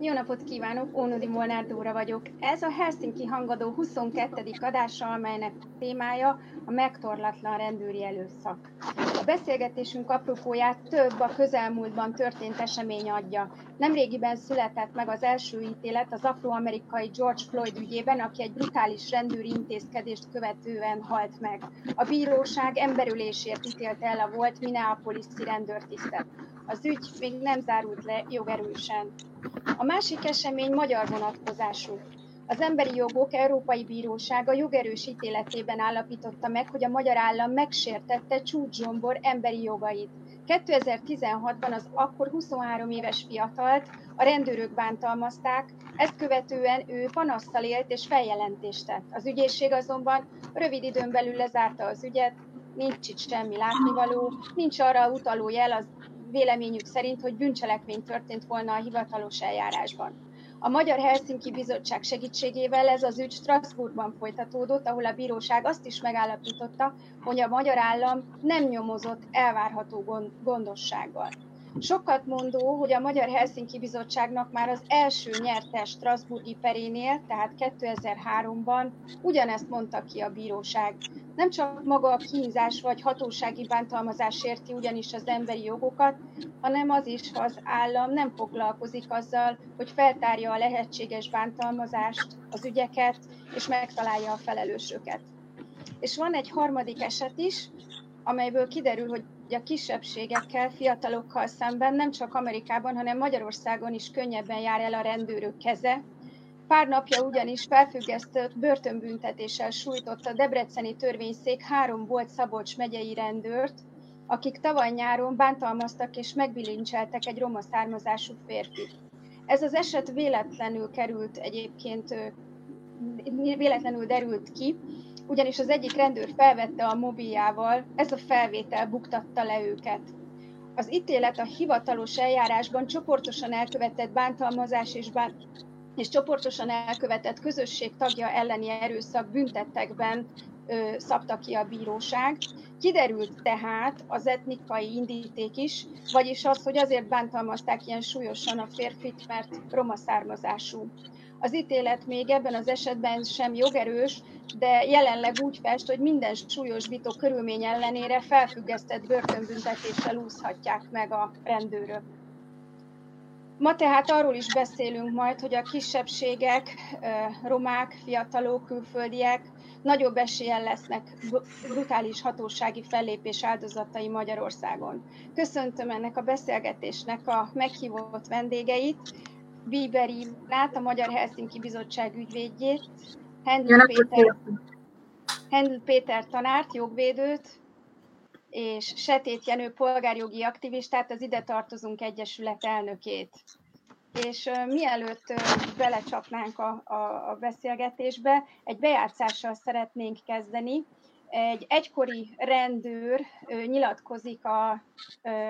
Jó napot kívánok, Ónodi Molnár Dóra vagyok. Ez a Helsinki Hangadó 22. adása, amelynek témája a megtorlatlan rendőri előszak. A beszélgetésünk apropóját több a közelmúltban történt esemény adja. Nemrégiben született meg az első ítélet az afroamerikai George Floyd ügyében, aki egy brutális rendőri intézkedést követően halt meg. A bíróság emberülésért ítélte el a volt Minneapolis-i rendőrtisztet. Az ügy még nem zárult le jogerősen. A másik esemény magyar vonatkozású. Az Emberi Jogok Európai Bírósága jogerős ítéletében állapította meg, hogy a magyar állam megsértette Csúcs emberi jogait. 2016-ban az akkor 23 éves fiatalt a rendőrök bántalmazták, ezt követően ő panasztal élt és feljelentést tett. Az ügyészség azonban rövid időn belül lezárta az ügyet, nincs itt semmi látnivaló, nincs arra utaló jel az véleményük szerint, hogy bűncselekmény történt volna a hivatalos eljárásban. A Magyar Helsinki Bizottság segítségével ez az ügy Strasbourgban folytatódott, ahol a bíróság azt is megállapította, hogy a magyar állam nem nyomozott elvárható gondossággal. Sokat mondó, hogy a Magyar Helsinki Bizottságnak már az első nyertes Strasburgi perénél, tehát 2003-ban ugyanezt mondta ki a bíróság. Nem csak maga a kínzás vagy hatósági bántalmazás érti ugyanis az emberi jogokat, hanem az is, ha az állam nem foglalkozik azzal, hogy feltárja a lehetséges bántalmazást, az ügyeket, és megtalálja a felelősöket. És van egy harmadik eset is, amelyből kiderül, hogy a kisebbségekkel, fiatalokkal szemben nem csak Amerikában, hanem Magyarországon is könnyebben jár el a rendőrök keze. Pár napja ugyanis felfüggesztett börtönbüntetéssel sújtott a Debreceni törvényszék három volt Szabolcs megyei rendőrt, akik tavaly nyáron bántalmaztak és megbilincseltek egy roma származású férfit. Ez az eset véletlenül került egyébként, véletlenül derült ki, ugyanis az egyik rendőr felvette a mobiljával, ez a felvétel buktatta le őket. Az ítélet a hivatalos eljárásban csoportosan elkövetett bántalmazás és, bán... és csoportosan elkövetett közösség tagja elleni erőszak büntettekben szabta ki a bíróság. Kiderült tehát az etnikai indíték is, vagyis az, hogy azért bántalmazták ilyen súlyosan a férfit, mert roma származású. Az ítélet még ebben az esetben sem jogerős, de jelenleg úgy fest, hogy minden súlyosbító körülmény ellenére felfüggesztett börtönbüntetéssel úszhatják meg a rendőrök. Ma tehát arról is beszélünk majd, hogy a kisebbségek, romák, fiatalok, külföldiek nagyobb eséllyel lesznek brutális hatósági fellépés áldozatai Magyarországon. Köszöntöm ennek a beszélgetésnek a meghívott vendégeit, Bieber Ivrát, a Magyar Helsinki Bizottság ügyvédjét, Hendl Péter, Hendl Péter tanárt, jogvédőt, és Setét Jenő polgárjogi aktivistát, az Ide Tartozunk Egyesület elnökét. És mielőtt belecsapnánk a, a, a beszélgetésbe, egy bejátszással szeretnénk kezdeni. Egy egykori rendőr nyilatkozik a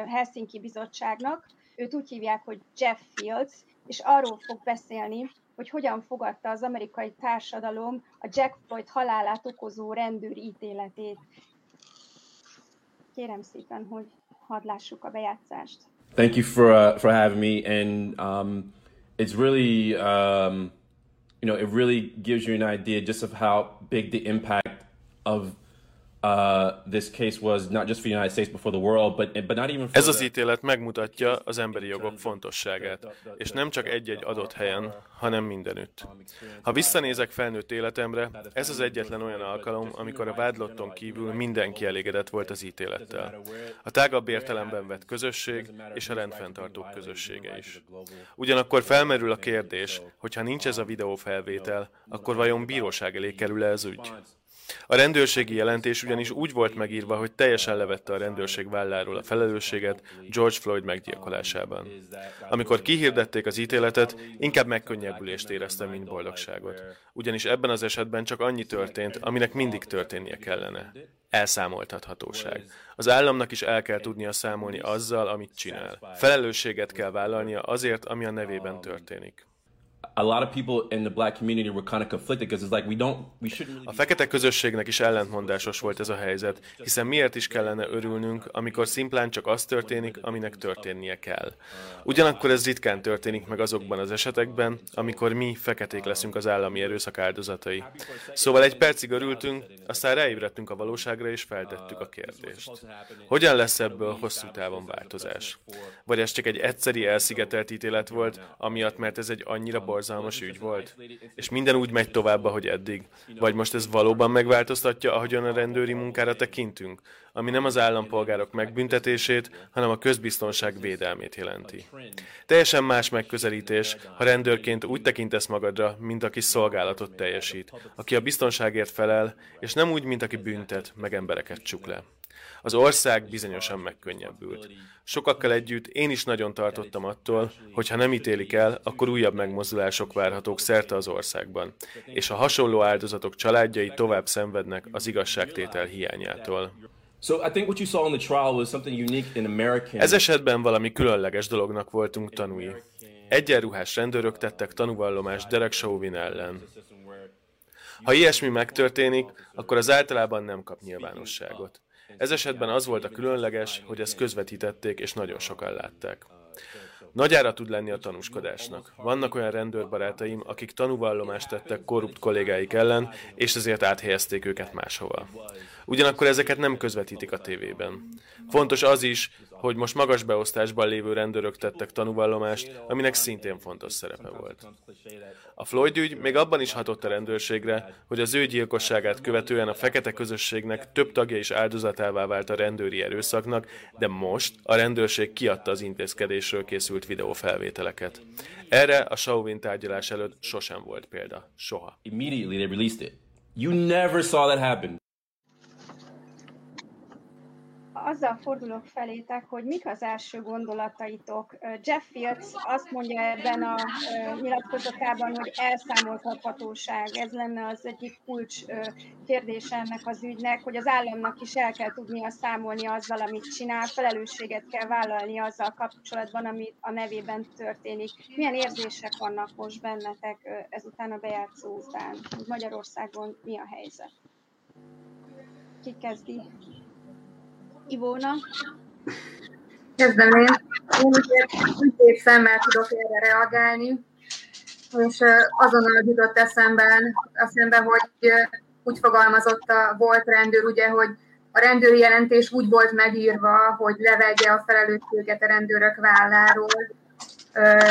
Helsinki Bizottságnak, őt úgy hívják, hogy Jeff Fields, és arról fog beszélni, hogy hogyan fogadta az amerikai társadalom a Jack Floyd halálát okozó rendőr ítéletét. Kérem szépen, hogy hadd lássuk a bejátszást. Thank you for uh, for having me, and um, it's really um, you know it really gives you an idea just of how big the impact of ez az ítélet megmutatja az emberi jogok fontosságát, és nem csak egy-egy adott helyen, hanem mindenütt. Ha visszanézek felnőtt életemre, ez az egyetlen olyan alkalom, amikor a vádlotton kívül mindenki elégedett volt az ítélettel. A tágabb értelemben vett közösség és a rendfenntartók közössége is. Ugyanakkor felmerül a kérdés, hogy ha nincs ez a videófelvétel, akkor vajon bíróság elé kerül-e ez ügy? A rendőrségi jelentés ugyanis úgy volt megírva, hogy teljesen levette a rendőrség válláról a felelősséget George Floyd meggyilkolásában. Amikor kihirdették az ítéletet, inkább megkönnyebbülést éreztem, mint boldogságot. Ugyanis ebben az esetben csak annyi történt, aminek mindig történnie kellene. Elszámoltathatóság. Az államnak is el kell tudnia számolni azzal, amit csinál. Felelősséget kell vállalnia azért, ami a nevében történik. A lot of people in the black community were kind of conflicted because it's like we don't we shouldn't A fekete közösségnek is ellentmondásos volt ez a helyzet, hiszen miért is kellene örülnünk, amikor szimplán csak az történik, aminek történnie kell. Ugyanakkor ez ritkán történik meg azokban az esetekben, amikor mi feketék leszünk az állami erőszak áldozatai. Szóval egy percig örültünk, aztán ráébredtünk a valóságra és feltettük a kérdést. Hogyan lesz ebből hosszú távon változás? Vagy ez csak egy egyszeri elszigetelt ítélet volt, amiatt, mert ez egy annyira borzalmas ügy volt? És minden úgy megy tovább, ahogy eddig? Vagy most ez valóban megváltoztatja, ahogyan a rendőri munkára tekintünk? Ami nem az állampolgárok megbüntetését, hanem a közbiztonság védelmét jelenti. Teljesen más megközelítés, ha rendőrként úgy tekintesz magadra, mint aki szolgálatot teljesít, aki a biztonságért felel, és nem úgy, mint aki büntet, meg embereket csuk le. Az ország bizonyosan megkönnyebbült. Sokakkal együtt én is nagyon tartottam attól, hogy ha nem ítélik el, akkor újabb megmozdulások várhatók szerte az országban, és a hasonló áldozatok családjai tovább szenvednek az igazságtétel hiányától. Ez esetben valami különleges dolognak voltunk tanúi. Egyenruhás rendőrök tettek tanúvallomást Derek Chauvin ellen. Ha ilyesmi megtörténik, akkor az általában nem kap nyilvánosságot. Ez esetben az volt a különleges, hogy ezt közvetítették, és nagyon sokan látták. Nagyára tud lenni a tanúskodásnak. Vannak olyan rendőrbarátaim, akik tanúvallomást tettek korrupt kollégáik ellen, és ezért áthelyezték őket máshova. Ugyanakkor ezeket nem közvetítik a tévében. Fontos az is, hogy most magas beosztásban lévő rendőrök tettek tanúvallomást, aminek szintén fontos szerepe volt. A Floyd ügy még abban is hatott a rendőrségre, hogy az ő gyilkosságát követően a fekete közösségnek több tagja is áldozatává vált a rendőri erőszaknak, de most a rendőrség kiadta az intézkedésről készült videófelvételeket. Erre a Chauvin tárgyalás előtt sosem volt példa. Soha. You never saw that happen azzal fordulok felétek, hogy mik az első gondolataitok. Jeff Fields azt mondja ebben a nyilatkozatában, hogy elszámoltathatóság, ez lenne az egyik kulcs kérdése ennek az ügynek, hogy az államnak is el kell tudnia számolni azzal, amit csinál, felelősséget kell vállalni azzal kapcsolatban, ami a nevében történik. Milyen érzések vannak most bennetek ezután a bejátszó után? Magyarországon mi a helyzet? Ki kezdi? Ivóna? Kezdem én. Én úgy szemmel tudok erre reagálni, és azonnal jutott eszemben, eszembe, hogy úgy fogalmazott a volt rendőr, ugye, hogy a rendőri jelentés úgy volt megírva, hogy levegye a felelősséget a rendőrök válláról,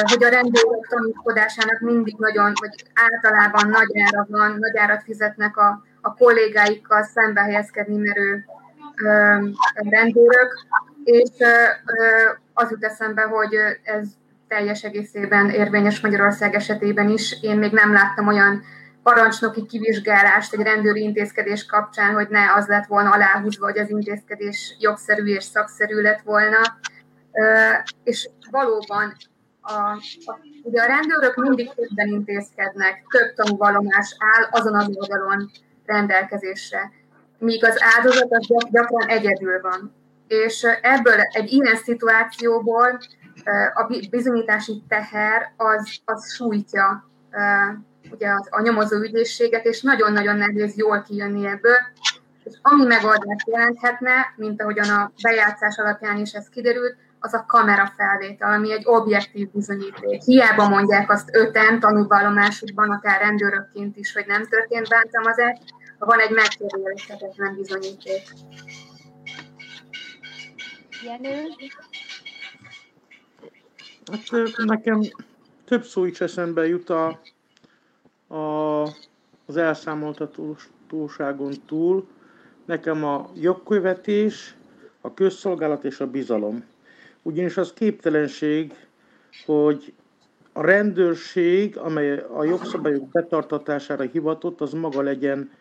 hogy a rendőrök tanúskodásának mindig nagyon, vagy általában nagy ára van, nagy árat fizetnek a, a kollégáikkal szembe helyezkedni merő rendőrök, és az jut eszembe, hogy ez teljes egészében érvényes Magyarország esetében is. Én még nem láttam olyan parancsnoki kivizsgálást egy rendőri intézkedés kapcsán, hogy ne az lett volna aláhúzva, hogy az intézkedés jogszerű és szakszerű lett volna. És valóban a, a, ugye a rendőrök mindig többen intézkednek, több tanúvallomás áll azon az oldalon rendelkezésre míg az áldozat az gyakran egyedül van. És ebből egy ilyen szituációból a bizonyítási teher az, az sújtja ugye a, a nyomozó ügyészséget, és nagyon-nagyon nehéz jól kijönni ebből. És ami megoldást jelenthetne, mint ahogyan a bejátszás alapján is ez kiderült, az a kamera felvétel, ami egy objektív bizonyíték. Hiába mondják azt öten tanúvallomásukban, akár rendőrökként is, hogy nem történt bántalmazás, van egy megkérdőjelezhetetlen bizonyíték. Jenő? Hát nekem több szó is eszembe jut a, a, az elszámoltatóságon túl. Nekem a jogkövetés, a közszolgálat és a bizalom. Ugyanis az képtelenség, hogy a rendőrség, amely a jogszabályok betartatására hivatott, az maga legyen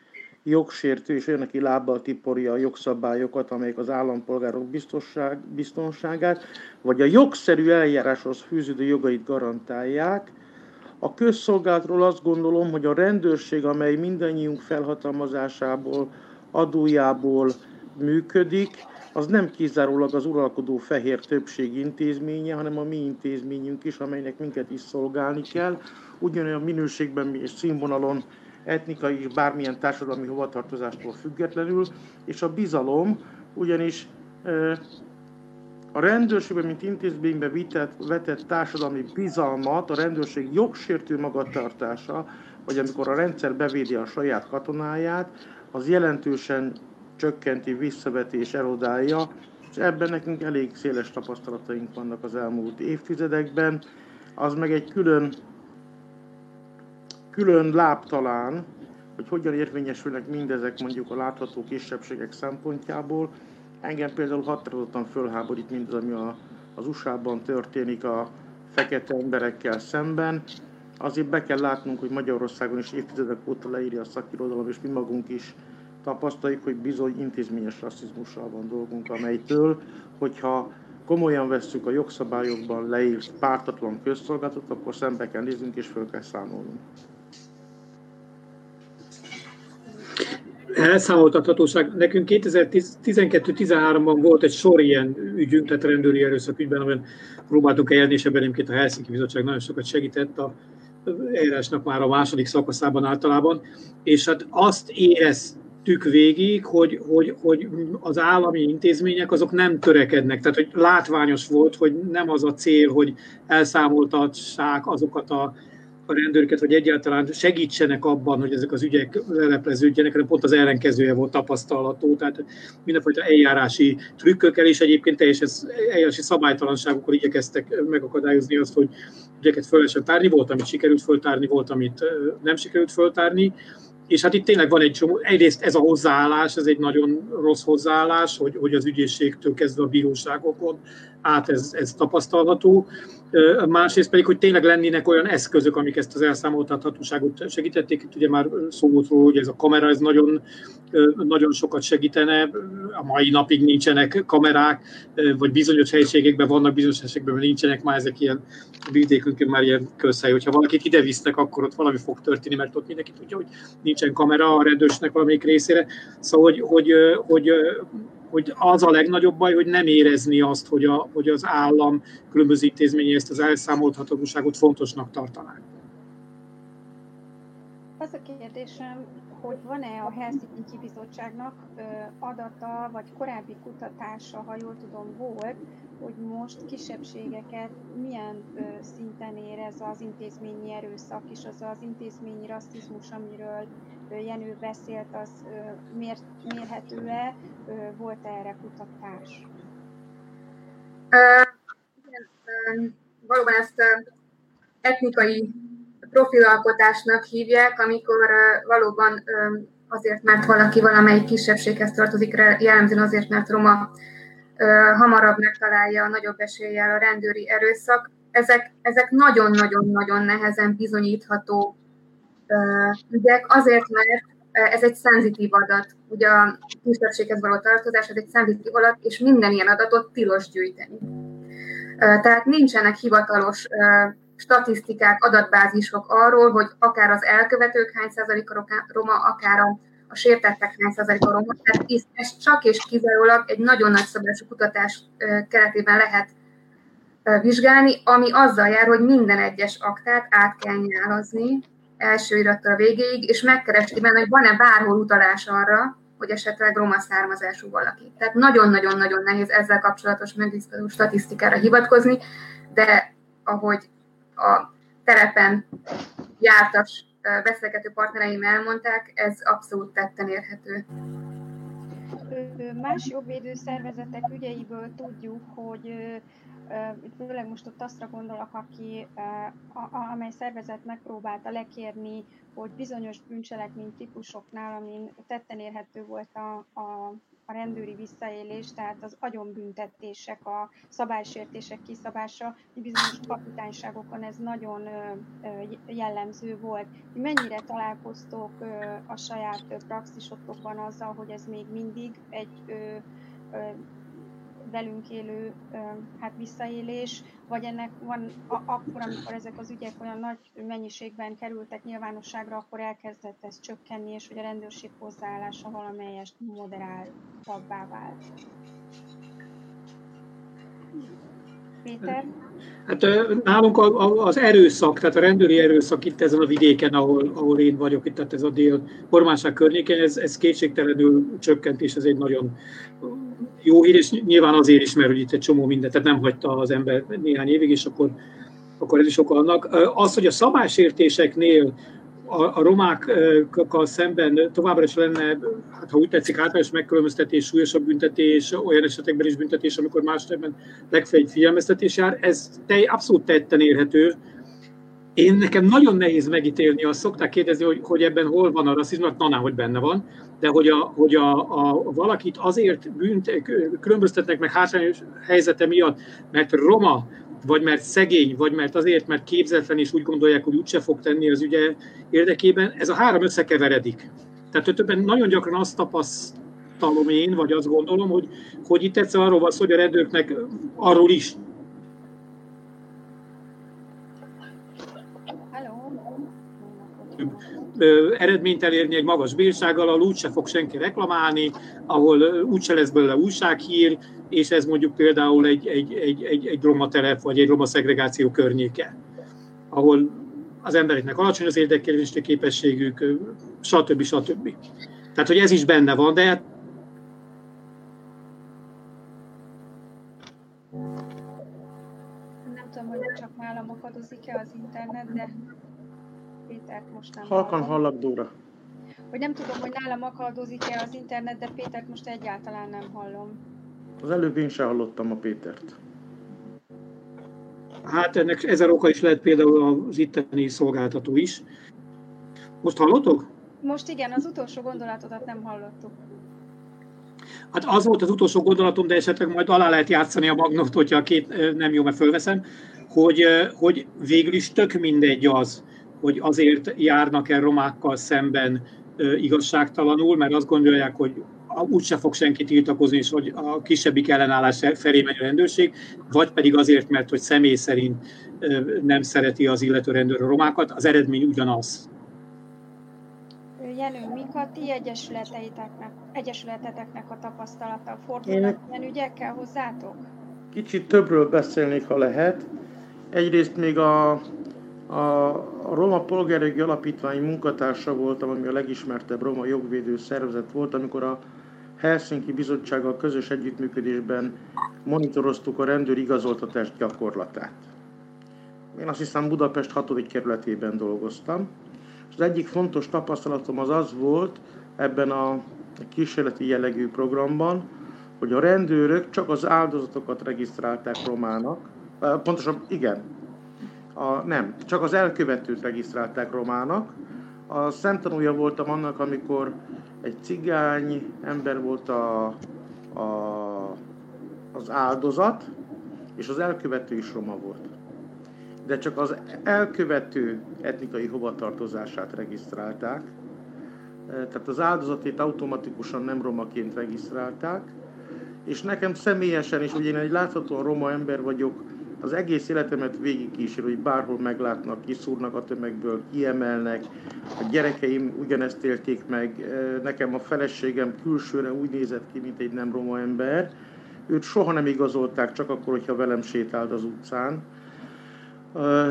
jogsértő és olyan, aki lábbal tiporja a jogszabályokat, amelyek az állampolgárok biztonság, biztonságát, vagy a jogszerű eljáráshoz fűződő jogait garantálják. A közszolgálatról azt gondolom, hogy a rendőrség, amely mindannyiunk felhatalmazásából, adójából működik, az nem kizárólag az uralkodó fehér többség intézménye, hanem a mi intézményünk is, amelynek minket is szolgálni kell, ugyanolyan minőségben és színvonalon etnikai bármilyen társadalmi hovatartozástól függetlenül, és a bizalom, ugyanis a rendőrségben, mint intézményben vitett, vetett társadalmi bizalmat, a rendőrség jogsértő magatartása, vagy amikor a rendszer bevédi a saját katonáját, az jelentősen csökkenti, visszaveti és erodálja, és ebben nekünk elég széles tapasztalataink vannak az elmúlt évtizedekben. Az meg egy külön, külön lábtalán, hogy hogyan érvényesülnek mindezek mondjuk a látható kisebbségek szempontjából. Engem például határozottan fölháborít mindaz, ami a, az USA-ban történik a fekete emberekkel szemben. Azért be kell látnunk, hogy Magyarországon is évtizedek óta leírja a szakirodalom, és mi magunk is tapasztaljuk, hogy bizony intézményes rasszizmussal van dolgunk, amelytől, hogyha komolyan vesszük a jogszabályokban leírt pártatlan közszolgáltatot, akkor szembe kell néznünk és föl kell számolnunk. Elszámoltathatóság. Nekünk 2012-13-ban volt egy sor ilyen ügyünk, tehát rendőri erőszak ügyben, amiben próbáltunk eljárni, és ebben a Helsinki Bizottság nagyon sokat segített a eljárásnak már a második szakaszában általában, és hát azt érez, tük végig, hogy, hogy, hogy az állami intézmények azok nem törekednek. Tehát, hogy látványos volt, hogy nem az a cél, hogy elszámoltassák azokat a, a rendőröket, hogy egyáltalán segítsenek abban, hogy ezek az ügyek lelepleződjenek, hanem pont az ellenkezője volt tapasztalatú. Tehát mindenfajta eljárási trükkökkel, és egyébként teljesen eljárási szabálytalanságokkal igyekeztek megakadályozni azt, hogy ügyeket föl lehessen tárni. Volt, amit sikerült föltárni, volt, amit nem sikerült föltárni és hát itt tényleg van egy csomó, egyrészt ez a hozzáállás, ez egy nagyon rossz hozzáállás, hogy, hogy az ügyészségtől kezdve a bíróságokon át ez, ez tapasztalható. Másrészt pedig, hogy tényleg lennének olyan eszközök, amik ezt az elszámoltathatóságot segítették. Itt ugye már szó volt róla, hogy ez a kamera, ez nagyon, nagyon sokat segítene. A mai napig nincsenek kamerák, vagy bizonyos helységekben vannak, bizonyos helységekben nincsenek már ezek ilyen vidékünkön már ilyen közhely. Hogyha valakit ide visznek, akkor ott valami fog történni, mert ott mindenki tudja, hogy nincsen kamera a rendőrsnek valamelyik részére. Szóval, hogy, hogy, hogy hogy az a legnagyobb baj, hogy nem érezni azt, hogy, a, hogy az állam különböző intézményi ezt az elszámolthatóságot fontosnak tartanák. Az a kérdésem, hogy van-e a Helsinki Bizottságnak adata, vagy korábbi kutatása, ha jól tudom, volt, hogy most kisebbségeket milyen szinten érez az intézményi erőszak és az az intézményi rasszizmus, amiről Jenő beszélt, az mér, mérhető-e? Volt-e erre kutatás? igen, valóban ezt etnikai profilalkotásnak hívják, amikor valóban azért, mert valaki valamelyik kisebbséghez tartozik, jellemzően azért, mert roma hamarabb megtalálja a nagyobb eséllyel a rendőri erőszak. Ezek, ezek nagyon-nagyon-nagyon nehezen bizonyítható ügyek, azért, mert ez egy szenzitív adat. Ugye a kisebbséghez való tartozás, ez egy szenzitív adat, és minden ilyen adatot tilos gyűjteni. Tehát nincsenek hivatalos statisztikák, adatbázisok arról, hogy akár az elkövetők hány százalék a roma, akár a, a sértettek hány százalék a roma. Tehát ez csak és kizárólag egy nagyon nagy szabású kutatás keretében lehet vizsgálni, ami azzal jár, hogy minden egyes aktát át kell nyálazni, első irattól a végéig, és megkeresni benne, hogy van-e bárhol utalás arra, hogy esetleg roma származású valaki. Tehát nagyon-nagyon-nagyon nehéz ezzel kapcsolatos megbízható statisztikára hivatkozni, de ahogy a terepen jártas beszélgető partnereim elmondták, ez abszolút tetten érhető. Más jogvédő szervezetek ügyeiből tudjuk, hogy főleg most ott azt gondolok, aki, amely szervezet megpróbálta lekérni, hogy bizonyos bűncselekmény típusoknál, amin tetten érhető volt a, a, a rendőri visszaélés, tehát az agyonbüntetések, a szabálysértések kiszabása, bizonyos kapitányságokon ez nagyon jellemző volt. Mennyire találkoztok a saját praxisotokban azzal, hogy ez még mindig egy velünk élő hát visszaélés, vagy ennek van akkor, amikor ezek az ügyek olyan nagy mennyiségben kerültek nyilvánosságra, akkor elkezdett ez csökkenni, és hogy a rendőrség hozzáállása valamelyest moderáltabbá vált. Péter? Hát nálunk az erőszak, tehát a rendőri erőszak itt ezen a vidéken, ahol, ahol én vagyok, itt tehát ez a dél kormányság környékén, ez, ez kétségtelenül csökkent, és ez egy nagyon jó hír, és nyilván azért is, mert itt egy csomó mindent, tehát nem hagyta az ember néhány évig, és akkor, akkor ez is oka annak. Az, hogy a szabálysértéseknél a, a romákkal szemben továbbra is lenne, hát ha úgy tetszik, általános megkülönböztetés, súlyosabb büntetés, olyan esetekben is büntetés, amikor más esetben legfeljebb figyelmeztetés jár, ez te, abszolút tetten érhető. Én nekem nagyon nehéz megítélni, azt szokták kérdezni, hogy, hogy ebben hol van a rasszizmus, na, hogy benne van, de hogy, a, hogy a, a, valakit azért bünt, különböztetnek meg hátrányos helyzete miatt, mert roma, vagy mert szegény, vagy mert azért, mert képzetlen, és úgy gondolják, hogy úgyse fog tenni az ügye érdekében, ez a három összekeveredik. Tehát többen nagyon gyakran azt tapasztalom én, vagy azt gondolom, hogy, hogy itt egyszer arról van szó, hogy a rendőrnek arról is eredményt elérni egy magas bírsággal, ahol úgyse fog senki reklamálni, ahol úgyse lesz belőle újsághír, és ez mondjuk például egy, egy, egy, egy, egy roma telep, vagy egy roma szegregáció környéke, ahol az embereknek alacsony az érdekelési képességük, stb. stb. Tehát, hogy ez is benne van, de nem tudom, hogy csak nálam akadozik-e az internet, de Pétert most nem Halkan hallak, Dóra. Hogy nem tudom, hogy nálam akadozik-e az internet, de Pétert most egyáltalán nem hallom. Az előbb én sem hallottam a Pétert. Hát ennek ezer oka is lehet például az itteni szolgáltató is. Most hallotok? Most igen, az utolsó gondolatodat nem hallottuk. Hát az volt az utolsó gondolatom, de esetleg majd alá lehet játszani a magnót, hogyha a két nem jó, mert fölveszem, hogy, hogy végül is tök mindegy az, hogy azért járnak el romákkal szemben igazságtalanul, mert azt gondolják, hogy úgyse fog senki tiltakozni, és hogy a kisebbik ellenállás felé megy a rendőrség, vagy pedig azért, mert hogy személy szerint nem szereti az illető rendőr a romákat, az eredmény ugyanaz. Jenő, mik a ti egyesületeiteknek, egyesületeteknek a tapasztalata? Fordulnak ilyen ügyekkel hozzátok? Kicsit többről beszélnék, ha lehet. Egyrészt még a a, Roma Polgárjogi Alapítvány munkatársa voltam, ami a legismertebb roma jogvédő szervezet volt, amikor a Helsinki Bizottsággal közös együttműködésben monitoroztuk a rendőr igazoltatás gyakorlatát. Én azt hiszem Budapest 6. kerületében dolgoztam. És az egyik fontos tapasztalatom az az volt ebben a kísérleti jellegű programban, hogy a rendőrök csak az áldozatokat regisztrálták romának, pontosan igen, a, nem, csak az elkövetőt regisztrálták romának. A szemtanúja voltam annak, amikor egy cigány ember volt a, a, az áldozat, és az elkövető is roma volt. De csak az elkövető etnikai hovatartozását regisztrálták, tehát az áldozatét automatikusan nem romaként regisztrálták, és nekem személyesen is, hogy én egy láthatóan roma ember vagyok, az egész életemet végigkísér, hogy bárhol meglátnak, kiszúrnak a tömegből, kiemelnek. A gyerekeim ugyanezt élték meg. Nekem a feleségem külsőre úgy nézett ki, mint egy nem roma ember. Őt soha nem igazolták, csak akkor, hogyha velem sétált az utcán.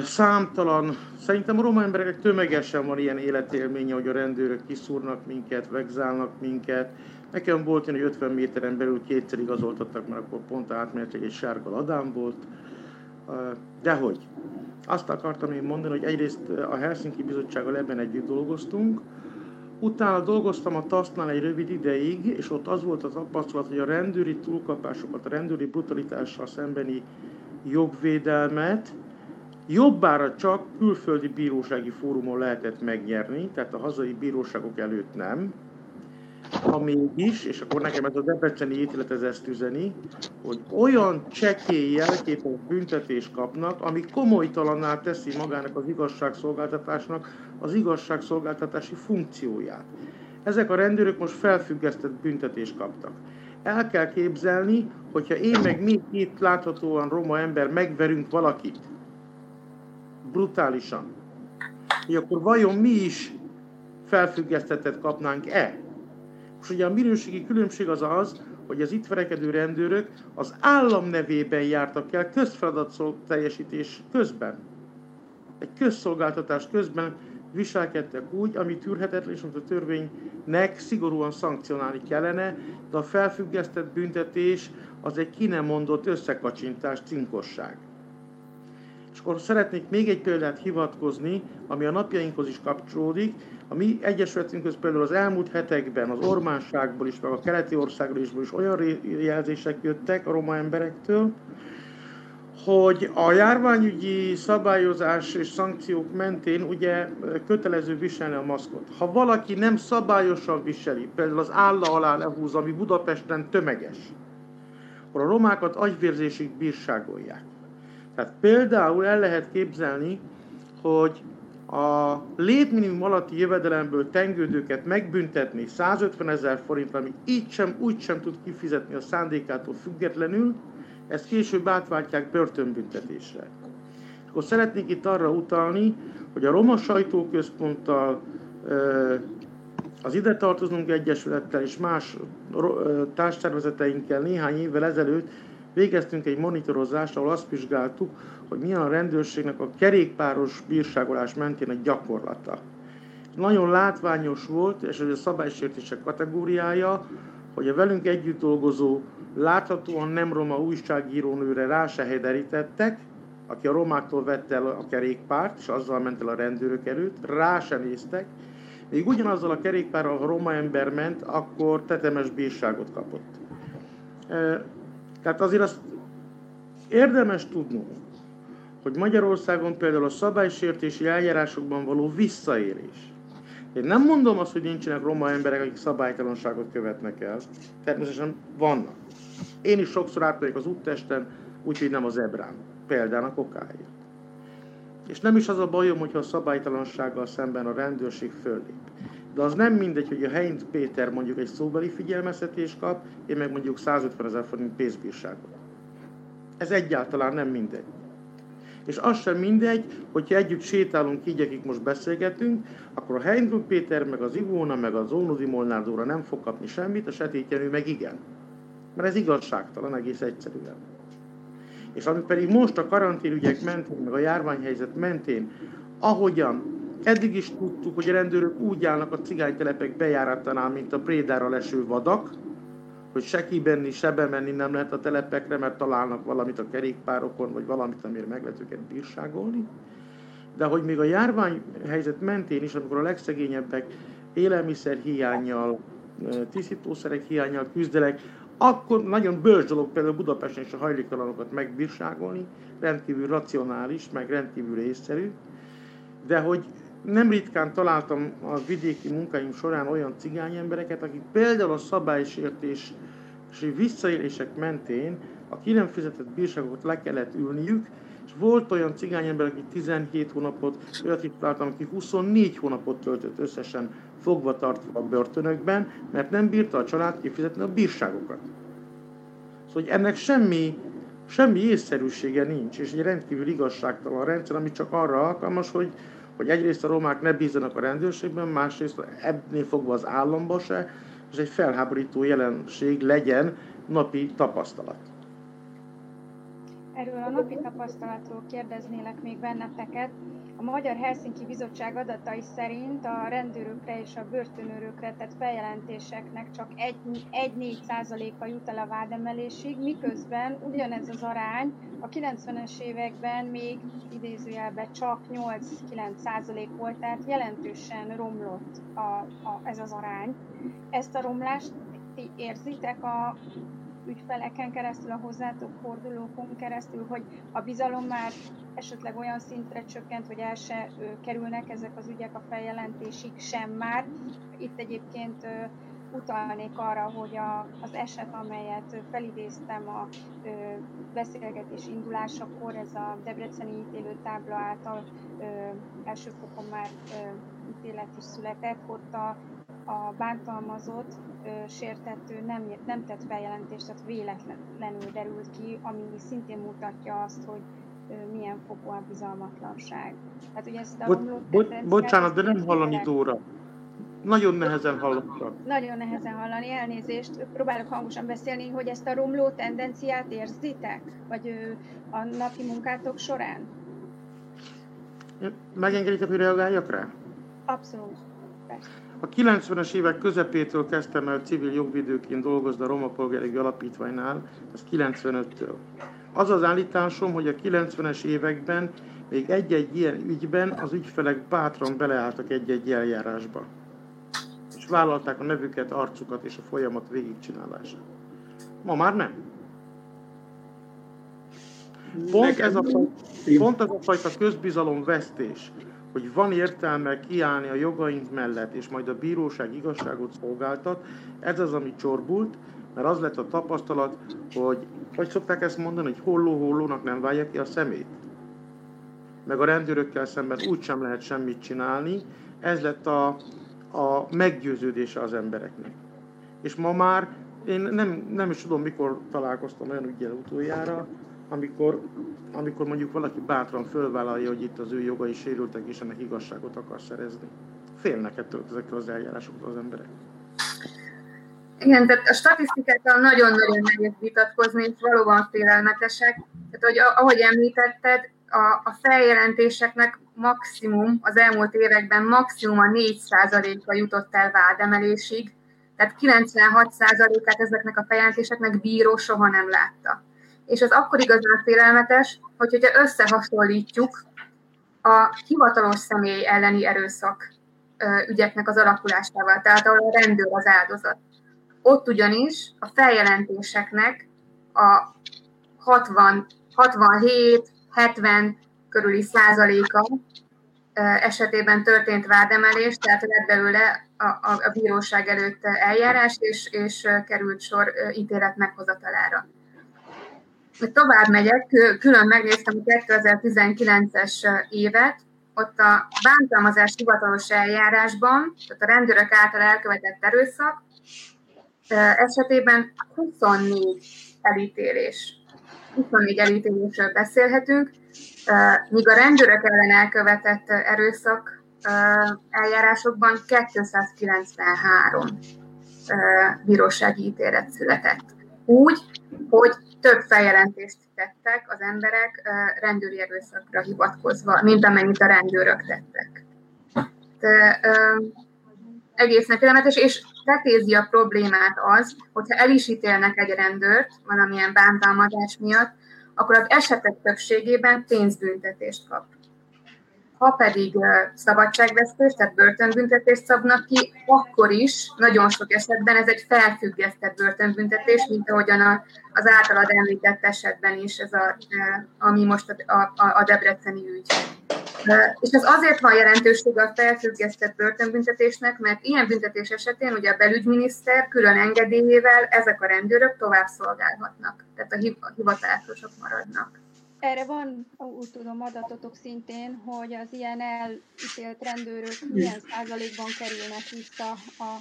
Számtalan, szerintem a roma embereknek tömegesen van ilyen életélménye, hogy a rendőrök kiszúrnak minket, vegzálnak minket. Nekem volt olyan, hogy 50 méteren belül kétszer igazoltattak, mert akkor pont átmenetileg egy sárga ladám volt. Dehogy. Azt akartam én mondani, hogy egyrészt a Helsinki Bizottsággal ebben együtt dolgoztunk, utána dolgoztam a TASZ-nál egy rövid ideig, és ott az volt az tapasztalat, hogy a rendőri túlkapásokat, a rendőri brutalitással szembeni jogvédelmet jobbára csak külföldi bírósági fórumon lehetett megnyerni, tehát a hazai bíróságok előtt nem ha mégis, és akkor nekem ez a debreceni ítélet ez ezt üzeni, hogy olyan csekély jelképes büntetést kapnak, ami komolytalanná teszi magának az igazságszolgáltatásnak az igazságszolgáltatási funkcióját. Ezek a rendőrök most felfüggesztett büntetést kaptak. El kell képzelni, hogyha én meg mi itt láthatóan roma ember megverünk valakit, brutálisan, hogy akkor vajon mi is felfüggesztetet kapnánk-e? És ugye a minőségi különbség az az, hogy az itt verekedő rendőrök az állam nevében jártak el közfeladat teljesítés közben. Egy közszolgáltatás közben viselkedtek úgy, ami tűrhetetlen, és amit a törvénynek szigorúan szankcionálni kellene, de a felfüggesztett büntetés az egy ki nem mondott összekacsintás, cinkosság. És akkor szeretnék még egy példát hivatkozni, ami a napjainkhoz is kapcsolódik. A mi egyesületünkhöz például az elmúlt hetekben az ormánságból is, meg a keleti országról is, is olyan jelzések jöttek a roma emberektől, hogy a járványügyi szabályozás és szankciók mentén ugye kötelező viselni a maszkot. Ha valaki nem szabályosan viseli, például az álla alá lehúz, ami Budapesten tömeges, akkor a romákat agyvérzésig bírságolják. Tehát például el lehet képzelni, hogy a létminimum alatti jövedelemből tengődőket megbüntetni 150 ezer forint, ami így sem, úgy sem tud kifizetni a szándékától függetlenül, ezt később átváltják börtönbüntetésre. Akkor szeretnék itt arra utalni, hogy a Roma Sajtóközponttal, az ide tartozunk egyesülettel és más társszervezeteinkkel néhány évvel ezelőtt végeztünk egy monitorozást, ahol azt vizsgáltuk, hogy milyen a rendőrségnek a kerékpáros bírságolás mentén a gyakorlata. Nagyon látványos volt, és ez a szabálysértések kategóriája, hogy a velünk együtt dolgozó, láthatóan nem roma újságírónőre rá se hederítettek, aki a romáktól vette el a kerékpárt, és azzal ment el a rendőrök előtt, rá se néztek, még ugyanazzal a kerékpárral, ha roma ember ment, akkor tetemes bírságot kapott. Tehát azért azt érdemes tudnunk, hogy Magyarországon például a szabálysértési eljárásokban való visszaélés, én nem mondom azt, hogy nincsenek roma emberek, akik szabálytalanságot követnek el. Természetesen vannak. Én is sokszor átmegyek az úttesten, úgyhogy nem az ebrán. Például a kokáért. És nem is az a bajom, hogyha a szabálytalansággal szemben a rendőrség föllép. De az nem mindegy, hogy a Heinz Péter mondjuk egy szóbeli figyelmeztetést kap, én meg mondjuk 150 ezer forint pénzbírságot. Ez egyáltalán nem mindegy. És az sem mindegy, hogyha együtt sétálunk így, akik most beszélgetünk, akkor a Heindruck Péter, meg az Ivóna, meg az Ónodi Molnár nem fog kapni semmit, a Setétjenő meg igen. Mert ez igazságtalan egész egyszerűen. És ami pedig most a karanténügyek mentén, meg a járványhelyzet mentén, ahogyan eddig is tudtuk, hogy a rendőrök úgy állnak a cigánytelepek bejáratánál, mint a prédára leső vadak, hogy se kibenni, se bemenni nem lehet a telepekre, mert találnak valamit a kerékpárokon, vagy valamit, amire meg lehet őket bírságolni. De hogy még a járványhelyzet mentén is, amikor a legszegényebbek élelmiszer hiányjal, tisztítószerek hiányjal küzdelek, akkor nagyon bölcs dolog például Budapesten is a hajléktalanokat megbírságolni, rendkívül racionális, meg rendkívül észszerű, de hogy nem ritkán találtam a vidéki munkáim során olyan cigány embereket, akik például a szabálysértés és visszaélések mentén a ki nem fizetett bírságokat le kellett ülniük, és volt olyan cigány ember, aki 17 hónapot, olyat itt találtam, aki 24 hónapot töltött összesen fogva tartva a börtönökben, mert nem bírta a család kifizetni a bírságokat. Szóval hogy ennek semmi, semmi észszerűsége nincs, és egy rendkívül igazságtalan rendszer, ami csak arra alkalmas, hogy hogy egyrészt a romák ne bízzanak a rendőrségben, másrészt ebbnél fogva az államba se, és egy felháborító jelenség legyen napi tapasztalat. Erről a napi tapasztalatról kérdeznélek még benneteket. Magyar Helsinki Bizottság adatai szerint a rendőrökre és a börtönőrökre tett feljelentéseknek csak 1-4%-a jut el a vádemelésig, miközben ugyanez az arány a 90-es években még idézőjelben csak 8-9% volt, tehát jelentősen romlott a, a, ez az arány. Ezt a romlást ti érzitek a ügyfeleken keresztül, a hozzátok fordulókon keresztül, hogy a bizalom már esetleg olyan szintre csökkent, hogy el se kerülnek ezek az ügyek a feljelentésig sem már. Itt egyébként utalnék arra, hogy a, az eset, amelyet felidéztem a ö, beszélgetés indulásakor, ez a Debreceni ítélő tábla által ö, első fokon már ö, ítélet is született, ott a, a bántalmazott, ö, sértető nem, nem tett feljelentést, tehát véletlenül derült ki, ami szintén mutatja azt, hogy milyen fokú a bizalmatlanság. Tehát, ugye ezt a bo- bo- bocsánat, de nem hallani Dóra. nagyon nehezen hallottak. Nagyon nehezen hallani, elnézést. Próbálok hangosan beszélni, hogy ezt a romló tendenciát érzitek? Vagy a napi munkátok során? Megengeditek, hogy reagáljak rá? Abszolút. Persze. A 90-es évek közepétől kezdtem el civil jogvédőként dolgozni a Roma Polgári Alapítványnál, ez 95-től. Az az állításom, hogy a 90-es években még egy-egy ilyen ügyben az ügyfelek bátran beleálltak egy-egy eljárásba. És vállalták a nevüket, arcukat és a folyamat végigcsinálását. Ma már nem. Pont ez, a, pont ez a fajta közbizalom vesztés, hogy van értelme kiállni a jogaink mellett, és majd a bíróság igazságot szolgáltat, ez az, ami csorbult, mert az lett a tapasztalat, hogy, hogy szokták ezt mondani, hogy holló-hollónak nem válja ki a szemét. Meg a rendőrökkel szemben úgysem lehet semmit csinálni. Ez lett a, a meggyőződése az embereknek. És ma már én nem, nem is tudom, mikor találkoztam olyan ügyel utoljára, amikor, amikor mondjuk valaki bátran fölvállalja, hogy itt az ő jogai sérültek, és ennek igazságot akar szerezni. Félnek ettől ezekkel az eljárásoktól az emberek. Igen, tehát a statisztikákkal nagyon-nagyon nehéz vitatkozni, és valóban félelmetesek. Tehát, hogy ahogy említetted, a, a feljelentéseknek maximum, az elmúlt években maximum a 4%-a jutott el vádemelésig, tehát 96%-át ezeknek a feljelentéseknek bíró soha nem látta. És ez akkor igazán félelmetes, hogy, hogyha összehasonlítjuk a hivatalos személy elleni erőszak ügyeknek az alakulásával, tehát ahol a rendőr az áldozat. Ott ugyanis a feljelentéseknek a 60, 67, 70 körüli százaléka esetében történt vádemelés, tehát lett belőle a, a, a bíróság előtt eljárás, és, és került sor ítélet meghozatalára. Tovább megyek, külön megnéztem a 2019-es évet, ott a bántalmazás hivatalos eljárásban, tehát a rendőrök által elkövetett erőszak esetében 24 elítélés. 24 elítélésről beszélhetünk, míg a rendőrök ellen elkövetett erőszak eljárásokban 293 bírósági ítélet született. Úgy, hogy több feljelentést tettek az emberek rendőri erőszakra hivatkozva, mint amennyit a rendőrök tettek. De, egészen félelmetes, és tetézi a problémát az, hogyha el is ítélnek egy rendőrt valamilyen bántalmazás miatt, akkor az esetek többségében pénzbüntetést kap. Ha pedig szabadságvesztés, tehát börtönbüntetést szabnak ki, akkor is nagyon sok esetben ez egy felfüggesztett börtönbüntetés, mint ahogyan az általad említett esetben is, ez a, ami most a, a, a debreceni ügy. És ez azért van jelentőség a felfüggesztett börtönbüntetésnek, mert ilyen büntetés esetén ugye a belügyminiszter külön engedélyével ezek a rendőrök tovább szolgálhatnak, tehát a hivatásosok maradnak. Erre van, úgy tudom, adatotok szintén, hogy az ilyen elítélt rendőrök milyen százalékban kerülnek vissza a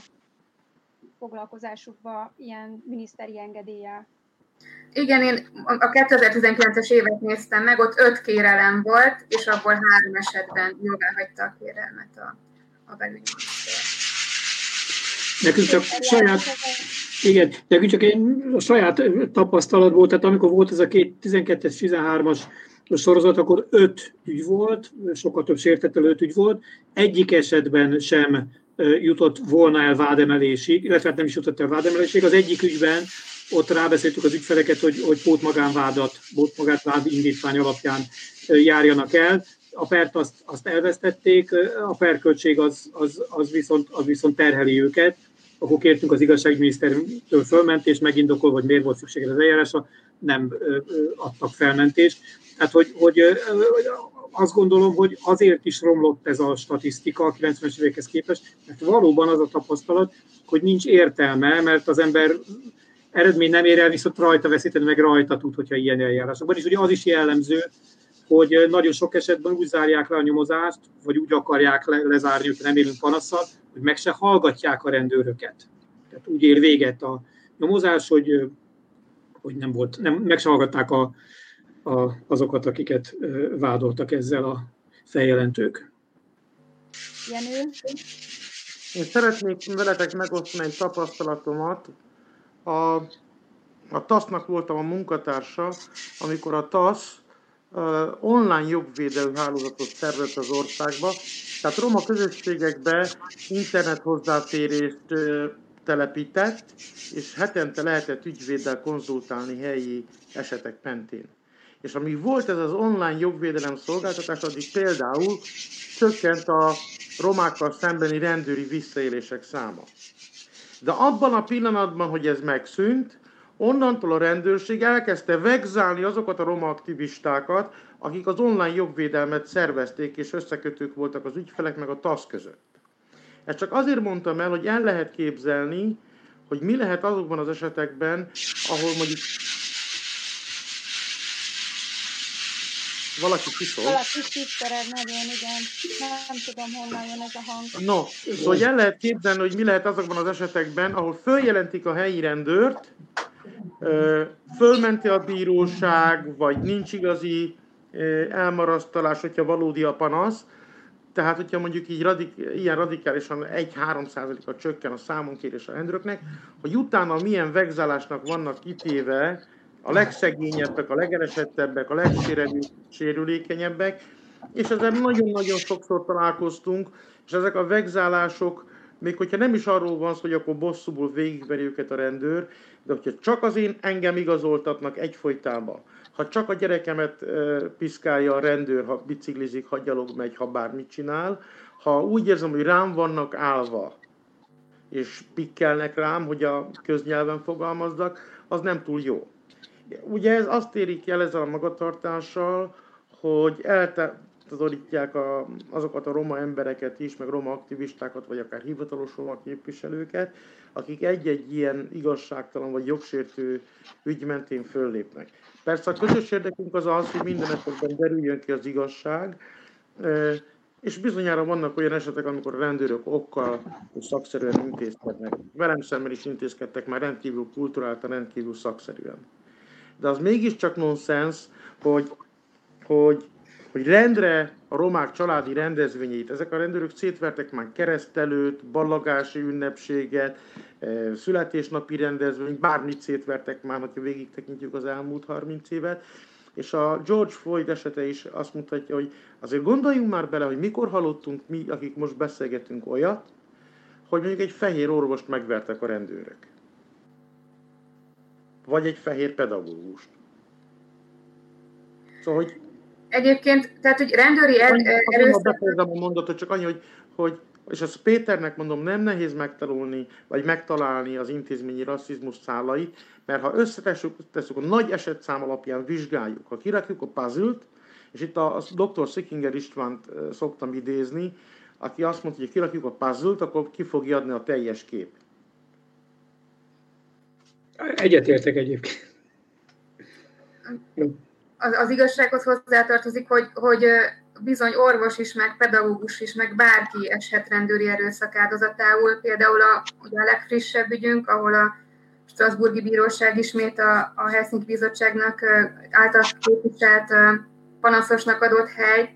foglalkozásukba ilyen miniszteri engedéllyel. Igen, én a 2019-es évet néztem meg, ott öt kérelem volt, és abból három esetben jóvá hagyta a kérelmet a, a belügyminiszter. Nekünk csak saját, igen, nekünk csak egy a saját tapasztalatból, tehát amikor volt ez a 12-es, 13-as sorozat, akkor öt ügy volt, sokkal több sértettel öt ügy volt. Egyik esetben sem jutott volna el vádemelésig, illetve hát nem is jutott el vádemelésig. Az egyik ügyben ott rábeszéltük az ügyfeleket, hogy, hogy pótmagánvádat, pótmagánvád indítvány alapján járjanak el. A pert azt, azt elvesztették, a perköltség az, az, az, viszont, az viszont terheli őket. Akkor kértünk az igazságminisztertől fölmentést, megindokolva, hogy miért volt szükség az eljárásra, nem adtak felmentést. Tehát, hogy, hogy azt gondolom, hogy azért is romlott ez a statisztika a 90-es évekhez képest, mert valóban az a tapasztalat, hogy nincs értelme, mert az ember eredmény nem ér el, viszont rajta veszíteni, meg rajta tud, hogyha ilyen eljárásokban. És ugye az is jellemző, hogy nagyon sok esetben úgy zárják le a nyomozást, vagy úgy akarják le, lezárni, hogy nem élünk panaszsal, hogy meg se hallgatják a rendőröket. Tehát úgy ér véget a nyomozás, hogy, hogy nem volt, nem, meg se hallgatták a, a, azokat, akiket vádoltak ezzel a feljelentők. Jenő? Én szeretnék veletek megosztani egy tapasztalatomat. A, a TASZ-nak voltam a munkatársa, amikor a TASZ online jogvédelő hálózatot szervez az országba. Tehát roma közösségekbe internet hozzáférést telepített, és hetente lehetett ügyvéddel konzultálni helyi esetek mentén. És amíg volt ez az online jogvédelem szolgáltatás, addig például csökkent a romákkal szembeni rendőri visszaélések száma. De abban a pillanatban, hogy ez megszűnt, onnantól a rendőrség elkezdte vegzálni azokat a roma aktivistákat, akik az online jogvédelmet szervezték, és összekötők voltak az ügyfelek meg a TASZ között. Ezt csak azért mondtam el, hogy el lehet képzelni, hogy mi lehet azokban az esetekben, ahol mondjuk valaki kiszól. Valaki kisztered nagyon, igen. Nem tudom, honnan jön ez a hang. No, szóval hogy el lehet képzelni, hogy mi lehet azokban az esetekben, ahol följelentik a helyi rendőrt, fölmenti a bíróság, vagy nincs igazi elmarasztalás, hogyha valódi a panasz, tehát, hogyha mondjuk így radik, ilyen radikálisan 1-3 a csökken a számonkérés a rendőröknek, hogy utána milyen vegzálásnak vannak kitéve a legszegényebbek, a legelesettebbek, a legsérülékenyebbek, és ezzel nagyon-nagyon sokszor találkoztunk, és ezek a vegzálások, még hogyha nem is arról van szó, hogy akkor bosszúból végigveri őket a rendőr, de hogyha csak az én engem igazoltatnak egyfolytában, ha csak a gyerekemet piszkálja a rendőr, ha biciklizik, ha gyalog megy, ha bármit csinál, ha úgy érzem, hogy rám vannak állva, és pikkelnek rám, hogy a köznyelven fogalmazzak, az nem túl jó. Ugye ez azt érik el ezzel a magatartással, hogy eltazorítják a, azokat a roma embereket is, meg roma aktivistákat, vagy akár hivatalos roma képviselőket, akik egy-egy ilyen igazságtalan vagy jogsértő ügy mentén föllépnek. Persze a közös érdekünk az az, hogy minden esetben derüljön ki az igazság, és bizonyára vannak olyan esetek, amikor a rendőrök okkal és szakszerűen intézkednek. Velem szemmel is intézkedtek már rendkívül kulturáltan, rendkívül szakszerűen. De az mégiscsak nonsens, hogy, hogy, hogy rendre a romák családi rendezvényeit, ezek a rendőrök szétvertek már keresztelőt, ballagási ünnepséget, születésnapi rendezvény, bármit szétvertek már, hogyha végig tekintjük az elmúlt 30 évet. És a George Floyd esete is azt mutatja, hogy azért gondoljunk már bele, hogy mikor hallottunk mi, akik most beszélgetünk olyat, hogy mondjuk egy fehér orvost megvertek a rendőrök. Vagy egy fehér pedagógust. Szóval, hogy... Egyébként, tehát, hogy rendőri erőszak... Befejezem a mondatot, csak annyi, hogy, hogy és ezt Péternek mondom, nem nehéz megtalálni, vagy megtalálni az intézményi rasszizmus szálait, mert ha összetessük, tesszük a nagy esetszám alapján vizsgáljuk, ha kirakjuk a puzzle és itt a, a dr. Sickinger Istvánt szoktam idézni, aki azt mondta, hogy kirakjuk a puzzle akkor ki fogja adni a teljes kép. Egyetértek egyébként. Az, az igazsághoz hozzátartozik, hogy, hogy bizony orvos is, meg pedagógus is, meg bárki eshet rendőri erőszak áldozatául. Például a, ugye a legfrissebb ügyünk, ahol a Strasburgi Bíróság ismét a, a Helsinki Bizottságnak által képviselt panaszosnak adott hely,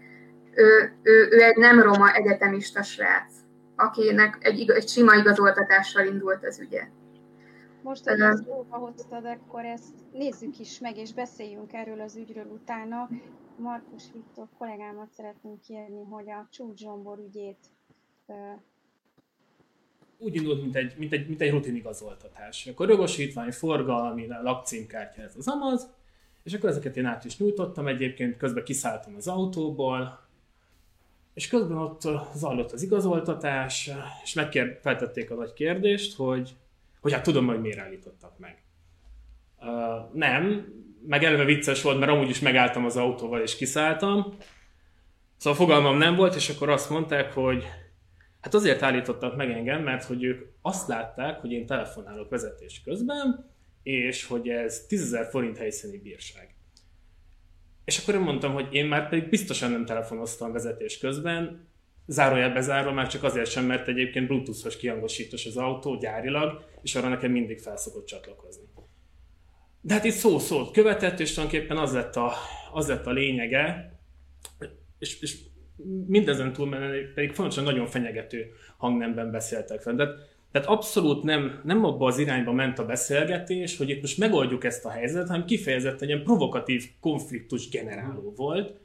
ő, ő, ő egy nem roma egyetemista srác, akinek egy, egy sima igazoltatással indult az ügye. Most, hogy ezt szóba hoztad, akkor ezt nézzük is meg, és beszéljünk erről az ügyről utána. Markus Viktor kollégámat szeretném kérni, hogy a csúcsombor ügyét úgy indult, mint egy, mint egy, mint egy rutinigazoltatás. Akkor jogosítvány, forgalmi, lakcímkártya, ez az amaz, és akkor ezeket én át is nyújtottam egyébként, közben kiszálltam az autóból, és közben ott zajlott az igazoltatás, és megkér, feltették a nagy kérdést, hogy, hogy hát tudom, hogy miért állítottak meg. Uh, nem, meg eleve vicces volt, mert amúgy is megálltam az autóval és kiszálltam. Szóval fogalmam nem volt, és akkor azt mondták, hogy hát azért állítottak meg engem, mert hogy ők azt látták, hogy én telefonálok vezetés közben, és hogy ez 10.000 forint helyszíni bírság. És akkor én mondtam, hogy én már pedig biztosan nem telefonoztam vezetés közben, zárójelbe zárva már csak azért sem, mert egyébként Bluetooth-os kihangosítós az autó gyárilag, és arra nekem mindig felszokott csatlakozni. De hát itt szó-szót követett, és tulajdonképpen az lett a, az lett a lényege, és, és mindezen túl pedig fontosan nagyon fenyegető hangnemben beszéltek fel. De, tehát abszolút nem, nem abba az irányba ment a beszélgetés, hogy itt most megoldjuk ezt a helyzetet, hanem kifejezetten egy ilyen provokatív konfliktus generáló volt.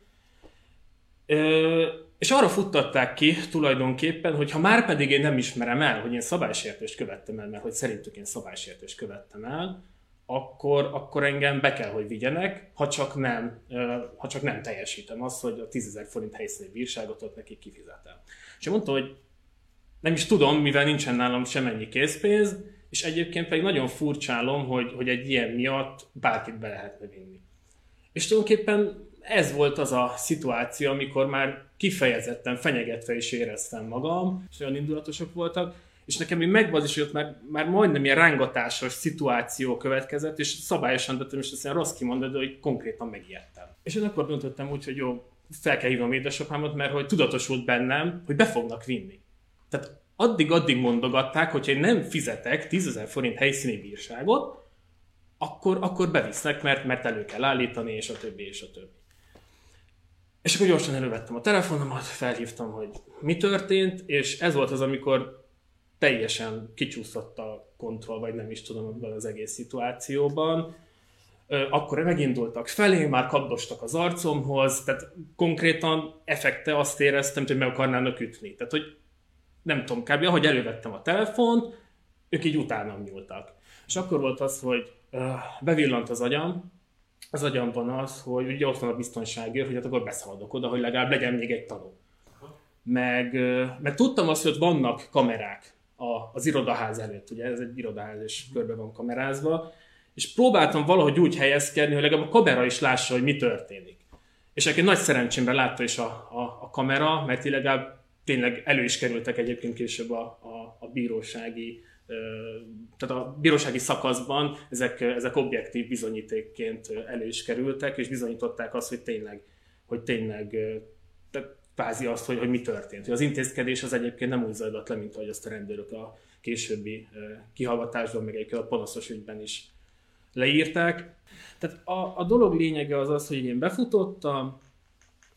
Ö, és arra futtatták ki tulajdonképpen, hogy ha már pedig én nem ismerem el, hogy én szabálysértést követtem el, mert hogy szerintük én szabálysértést követtem el, akkor, akkor engem be kell, hogy vigyenek, ha csak nem, ha csak nem teljesítem azt, hogy a 10.000 forint helyszíni bírságot ott nekik kifizetem. És mondta, hogy nem is tudom, mivel nincsen nálam semennyi készpénz, és egyébként pedig nagyon furcsálom, hogy, hogy egy ilyen miatt bárkit be lehetne vinni. És tulajdonképpen ez volt az a szituáció, amikor már kifejezetten fenyegetve is éreztem magam, és olyan indulatosok voltak, és nekem még megvan is, hogy ott már, majdnem ilyen rángatásos szituáció következett, és szabályosan tettem, és azt rossz kimondani, de hogy konkrétan megijedtem. És én akkor döntöttem úgy, hogy jó, fel kell hívnom édesapámat, mert hogy tudatosult bennem, hogy be fognak vinni. Tehát addig-addig mondogatták, hogy én nem fizetek 10.000 forint helyszíni bírságot, akkor, akkor bevisznek, mert, mert elő kell állítani, és a többi, és a többi. És akkor gyorsan elővettem a telefonomat, felhívtam, hogy mi történt, és ez volt az, amikor teljesen kicsúszott a kontroll, vagy nem is tudom, abban az egész szituációban. Akkor megindultak felé, már kapdostak az arcomhoz, tehát konkrétan effekte azt éreztem, hogy meg akarnának ütni. Tehát, hogy nem tudom, kb. ahogy elővettem a telefont, ők így utánam nyúltak. És akkor volt az, hogy bevillant az agyam, az agyamban az, hogy ugye ott van a biztonságért, hogy hát akkor beszaladok oda, hogy legalább legyen még egy tanú. Meg, meg tudtam azt, hogy ott vannak kamerák a, az irodaház előtt, ugye ez egy irodaház, és körbe van kamerázva, és próbáltam valahogy úgy helyezkedni, hogy legalább a kamera is lássa, hogy mi történik. És egy nagy szerencsémben látta is a, a, a kamera, mert legalább tényleg elő is kerültek egyébként később a, a, a bírósági tehát a bírósági szakaszban ezek, ezek objektív bizonyítékként elő is kerültek, és bizonyították azt, hogy tényleg, hogy tényleg tehát kvázi azt, hogy, hogy mi történt. Hogy az intézkedés az egyébként nem úgy zajlott le, mint ahogy azt a rendőrök a későbbi kihallgatásban, meg egyébként a panaszos ügyben is leírták. Tehát a, a dolog lényege az az, hogy én befutottam,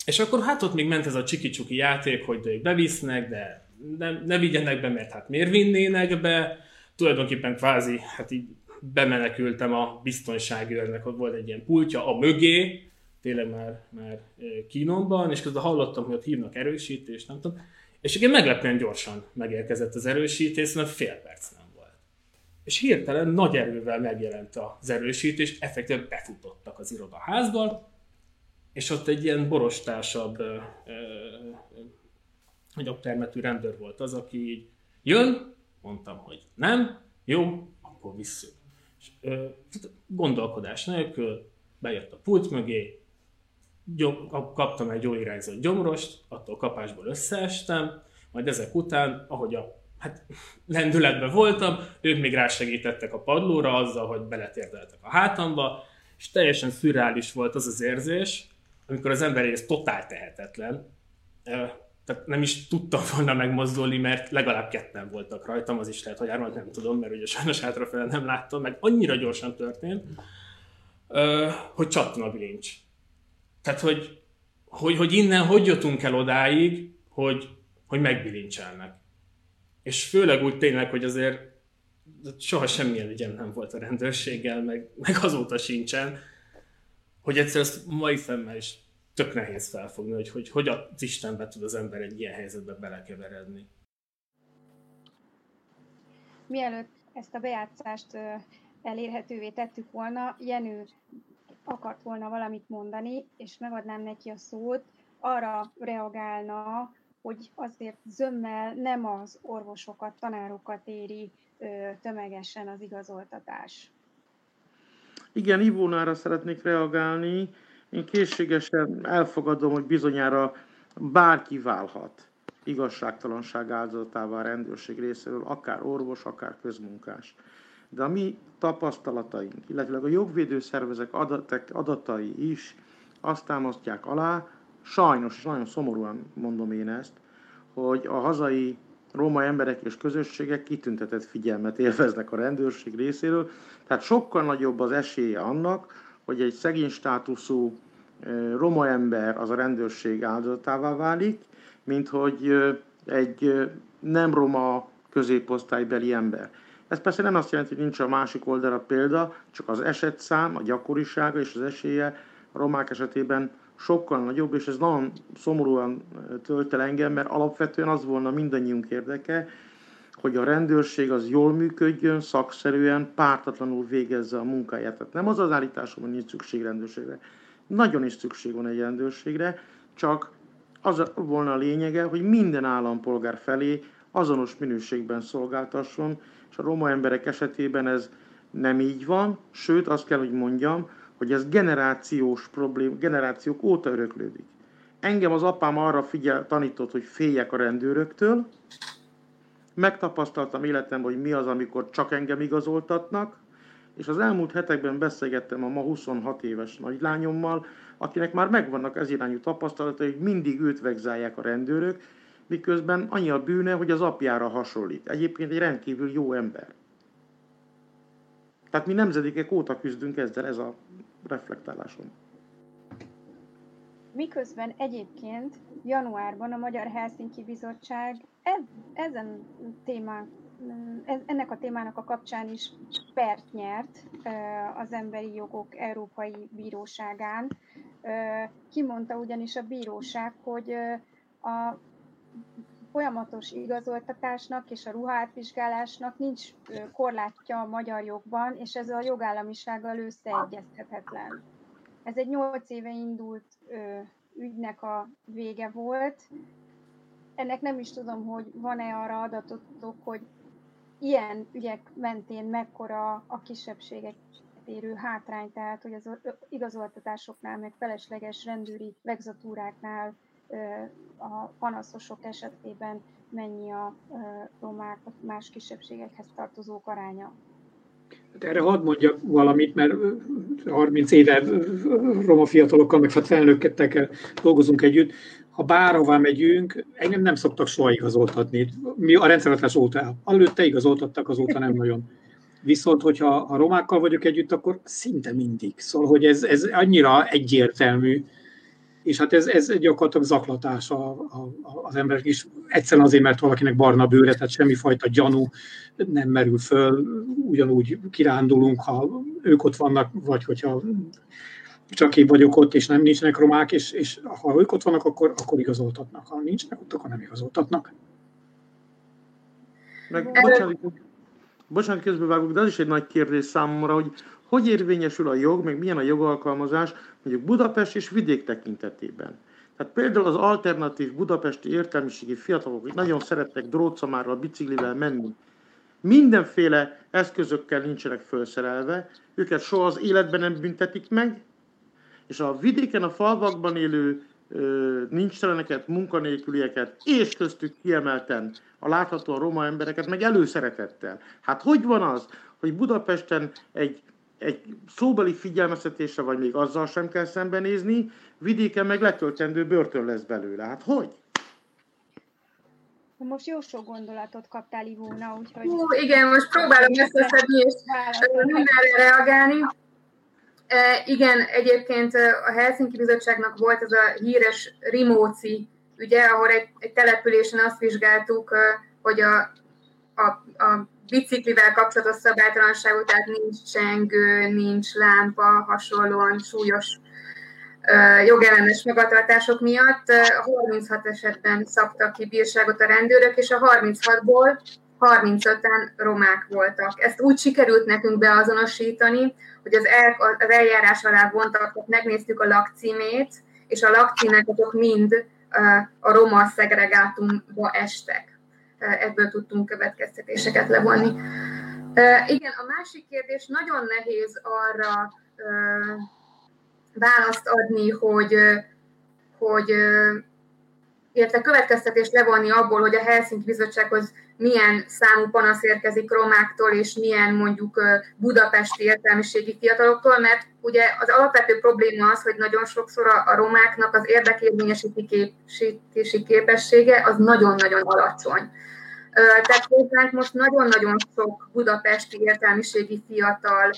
és akkor hát ott még ment ez a csiki játék, hogy bevisznek, de ne, ne vigyenek be, mert hát miért vinnének be, tulajdonképpen kvázi, hát így bemenekültem a biztonságőrnek, ott volt egy ilyen pultja a mögé, tényleg már, már kínomban, és közben hallottam, hogy ott hívnak erősítést, nem tudom, és igen, meglepően gyorsan megérkezett az erősítés, szerintem fél perc nem volt. És hirtelen nagy erővel megjelent az erősítés, effektíven befutottak az irodaházban, és ott egy ilyen borostásabb, nagyobb termetű rendőr volt az, aki így jön, Mondtam, hogy nem, jó, akkor visszük. És, ö, gondolkodás nélkül bejött a pult mögé, gyom, kaptam egy jó irányzott gyomrost, attól kapásból összeestem, majd ezek után, ahogy a hát, lendületben voltam, ők még rásegítettek a padlóra azzal, hogy beletérdeltek a hátamba, és teljesen szürreális volt az az érzés, amikor az ember ez totál tehetetlen, tehát nem is tudtam volna megmozdulni, mert legalább ketten voltak rajtam, az is lehet, hogy hármat nem tudom, mert ugye sajnos hátrafele nem láttam, meg annyira gyorsan történt, hogy csattan a bilincs. Tehát, hogy, hogy, hogy innen hogy jutunk el odáig, hogy, hogy megbilincselnek. És főleg úgy tényleg, hogy azért soha semmilyen ügyem nem volt a rendőrséggel, meg, meg azóta sincsen, hogy egyszer ezt mai szemmel is tök nehéz felfogni, hogy, hogy hogy az Istenbe tud az ember egy ilyen helyzetbe belekeveredni. Mielőtt ezt a bejátszást elérhetővé tettük volna, Jenő akart volna valamit mondani, és megadnám neki a szót, arra reagálna, hogy azért zömmel nem az orvosokat, tanárokat éri tömegesen az igazoltatás. Igen, Ivónára szeretnék reagálni. Én készségesen elfogadom, hogy bizonyára bárki válhat igazságtalanság áldozatává a rendőrség részéről, akár orvos, akár közmunkás. De a mi tapasztalataink, illetve a jogvédő szervezek adatai is azt támasztják alá, sajnos, és nagyon szomorúan mondom én ezt, hogy a hazai római emberek és közösségek kitüntetett figyelmet élveznek a rendőrség részéről, tehát sokkal nagyobb az esélye annak, hogy egy szegény státuszú roma ember az a rendőrség áldozatává válik, mint hogy egy nem roma középosztálybeli ember. Ez persze nem azt jelenti, hogy nincs a másik oldalra példa, csak az esetszám, a gyakorisága és az esélye a romák esetében sokkal nagyobb, és ez nagyon szomorúan tölt el engem, mert alapvetően az volna mindannyiunk érdeke, hogy a rendőrség az jól működjön, szakszerűen, pártatlanul végezze a munkáját. Tehát nem az az állításom, hogy nincs szükség rendőrségre. Nagyon is szükség van egy rendőrségre, csak az volna a lényege, hogy minden állampolgár felé azonos minőségben szolgáltasson, és a roma emberek esetében ez nem így van, sőt azt kell, hogy mondjam, hogy ez generációs problém, generációk óta öröklődik. Engem az apám arra figyel, tanított, hogy féljek a rendőröktől, megtapasztaltam életemben, hogy mi az, amikor csak engem igazoltatnak, és az elmúlt hetekben beszélgettem a ma 26 éves nagylányommal, akinek már megvannak ez irányú tapasztalatai, hogy mindig őt vegzálják a rendőrök, miközben annyi a bűne, hogy az apjára hasonlít. Egyébként egy rendkívül jó ember. Tehát mi nemzedékek óta küzdünk ezzel, ez a reflektálásom. Miközben egyébként januárban a Magyar Helsinki Bizottság ezen témán, ennek a témának a kapcsán is pert nyert az Emberi Jogok Európai Bíróságán. Kimondta ugyanis a bíróság, hogy a folyamatos igazoltatásnak és a ruhátvizsgálásnak nincs korlátja a magyar jogban, és ez a jogállamisággal összeegyeztethetetlen. Ez egy nyolc éve indult ügynek a vége volt. Ennek nem is tudom, hogy van-e arra adatotok, hogy ilyen ügyek mentén mekkora a kisebbségek érő hátrány, tehát hogy az igazoltatásoknál, meg felesleges rendőri vegzatúráknál a panaszosok esetében mennyi a romák, más kisebbségekhez tartozók aránya. Hát erre hadd mondjak valamit, mert 30 éve roma fiatalokkal, meg hát felnőttekkel dolgozunk együtt. Ha bárhová megyünk, engem nem szoktak soha igazoltatni. Mi a rendszerhatás óta, előtte igazoltattak, azóta nem nagyon. Viszont, hogyha a romákkal vagyok együtt, akkor szinte mindig. Szóval, hogy ez, ez annyira egyértelmű, és hát ez, ez gyakorlatilag zaklatás a, a, az emberek is. Egyszerűen azért, mert valakinek barna bőre, tehát semmifajta gyanú nem merül föl, ugyanúgy kirándulunk, ha ők ott vannak, vagy hogyha csak én vagyok ott, és nem nincsenek romák, és, és ha ők ott vannak, akkor, akkor igazoltatnak. Ha nincsenek ott, akkor nem igazoltatnak. Meg, bocsánat, bocsánat, közbevágok, de az is egy nagy kérdés számomra, hogy hogy érvényesül a jog, meg milyen a jogalkalmazás mondjuk Budapest és vidék tekintetében. Tehát például az alternatív budapesti értelmiségi fiatalok, hogy nagyon szeretnek drótszamára biciklivel menni, mindenféle eszközökkel nincsenek felszerelve, őket soha az életben nem büntetik meg, és a vidéken, a falvakban élő nincsteleneket, munkanélkülieket, és köztük kiemelten a látható a roma embereket, meg előszeretettel. Hát hogy van az, hogy Budapesten egy egy szóbeli figyelmeztetésre, vagy még azzal sem kell szembenézni, vidéken meg letöltendő börtön lesz belőle. Hát hogy? Most jó sok gondolatot kaptál, Ivóna, úgyhogy... Hú, igen, most próbálom összeszedni és mindenre reagálni. E, igen, egyébként a Helsinki Bizottságnak volt ez a híres Rimóci ugye, ahol egy, egy településen azt vizsgáltuk, hogy a, a, a biciklivel kapcsolatos szabálytalanságok, tehát nincs csengő, nincs lámpa, hasonlóan súlyos jogellenes magatartások miatt 36 esetben szabtak ki bírságot a rendőrök, és a 36-ból 35-en romák voltak. Ezt úgy sikerült nekünk beazonosítani, hogy az, el, az eljárás alá vontak, megnéztük a lakcímét, és a lakcímek azok mind a roma szegregátumba estek ebből tudtunk következtetéseket levonni. Igen, a másik kérdés, nagyon nehéz arra választ adni, hogy, hogy illetve következtetést levonni abból, hogy a Helsinki Bizottsághoz milyen számú panasz érkezik romáktól, és milyen mondjuk budapesti értelmiségi fiataloktól, mert ugye az alapvető probléma az, hogy nagyon sokszor a romáknak az érdekérvényesítési képessége az nagyon-nagyon alacsony. Tehát hozzánk most nagyon-nagyon sok budapesti értelmiségi fiatal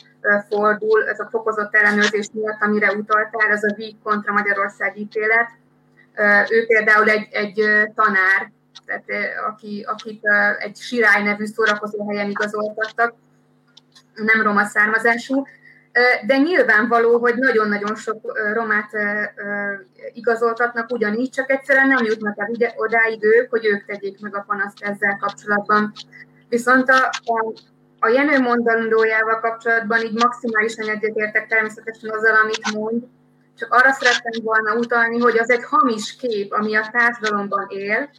fordul, ez a fokozott ellenőrzés miatt, amire utaltál, ez a Víg kontra Magyarország ítélet. Ő például egy, egy tanár, tehát, aki, akit egy Sirály nevű szórakozóhelyen igazoltattak, nem roma származású, de nyilvánvaló, hogy nagyon-nagyon sok romát igazoltatnak ugyanígy, csak egyszerűen nem jutnak el ide, odáig ők, hogy ők tegyék meg a panaszt ezzel kapcsolatban. Viszont a, a, a Jenő mondandójával kapcsolatban így maximálisan egyetértek természetesen azzal, amit mond, csak arra szerettem volna utalni, hogy az egy hamis kép, ami a társadalomban él,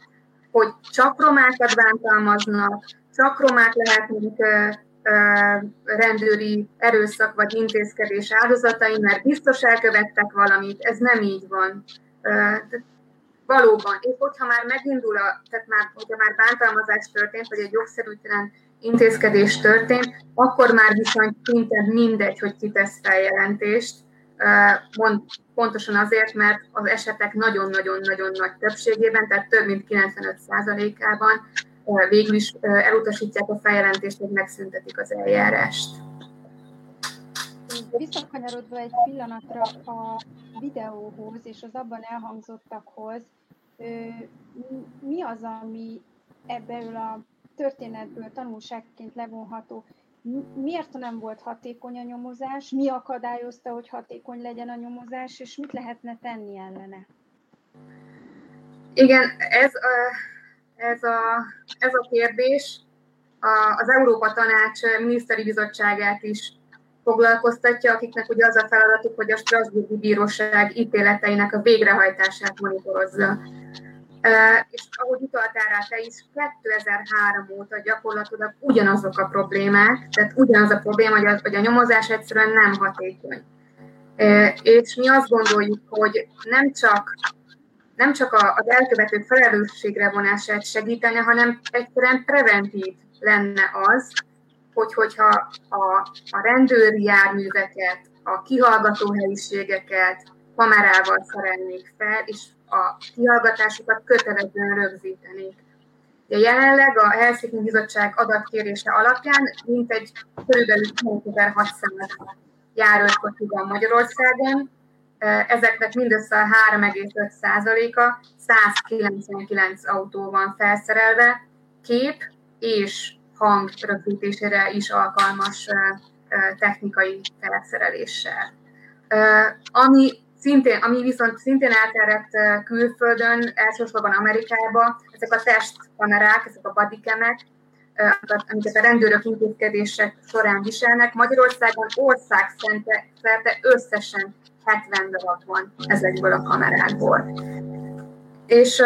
hogy csak romákat bántalmaznak, csak romák lehetnek rendőri erőszak vagy intézkedés áldozatai, mert biztos elkövettek valamit, ez nem így van. Valóban, és hogyha már megindul, a, tehát már, hogyha már bántalmazás történt, vagy egy jogszerűtlen intézkedés történt, akkor már viszont szinte mindegy, hogy ki tesz feljelentést, mond, pontosan azért, mert az esetek nagyon-nagyon-nagyon nagy többségében, tehát több mint 95%-ában végül is elutasítják a feljelentést, hogy megszüntetik az eljárást. Visszakanyarodva egy pillanatra a videóhoz és az abban elhangzottakhoz, mi az, ami ebből a történetből tanulságként levonható? Miért nem volt hatékony a nyomozás? Mi akadályozta, hogy hatékony legyen a nyomozás, és mit lehetne tenni ellene? Igen, ez ez a, ez a kérdés az Európa Tanács miniszteri bizottságát is foglalkoztatja, akiknek ugye az a feladatuk, hogy a Strasbourgi Bíróság ítéleteinek a végrehajtását monitorozza. És ahogy utaltál rá te is, 2003 óta gyakorlatilag ugyanazok a problémák, tehát ugyanaz a probléma, hogy a, hogy a nyomozás egyszerűen nem hatékony. És mi azt gondoljuk, hogy nem csak nem csak az elkövetők felelősségre vonását segítene, hanem egyszerűen preventív lenne az, hogy hogyha a, a rendőri járműveket, a kihallgató helyiségeket kamerával szerelnék fel, és a kihallgatásokat kötelezően rögzítenék. De jelenleg a Helsinki Bizottság adatkérése alapján mintegy körülbelül 2600 járőrkocsi van Magyarországon, ezeknek mindössze a 3,5%-a 199 autó van felszerelve, kép és hang rögzítésére is alkalmas technikai felszereléssel. Ami szintén, ami viszont szintén elterjedt külföldön, elsősorban Amerikában, ezek a testkamerák, ezek a bodycamek, amiket a rendőrök intézkedések során viselnek. Magyarországon országszerte összesen 70 darab van ezekből a kamerákból. És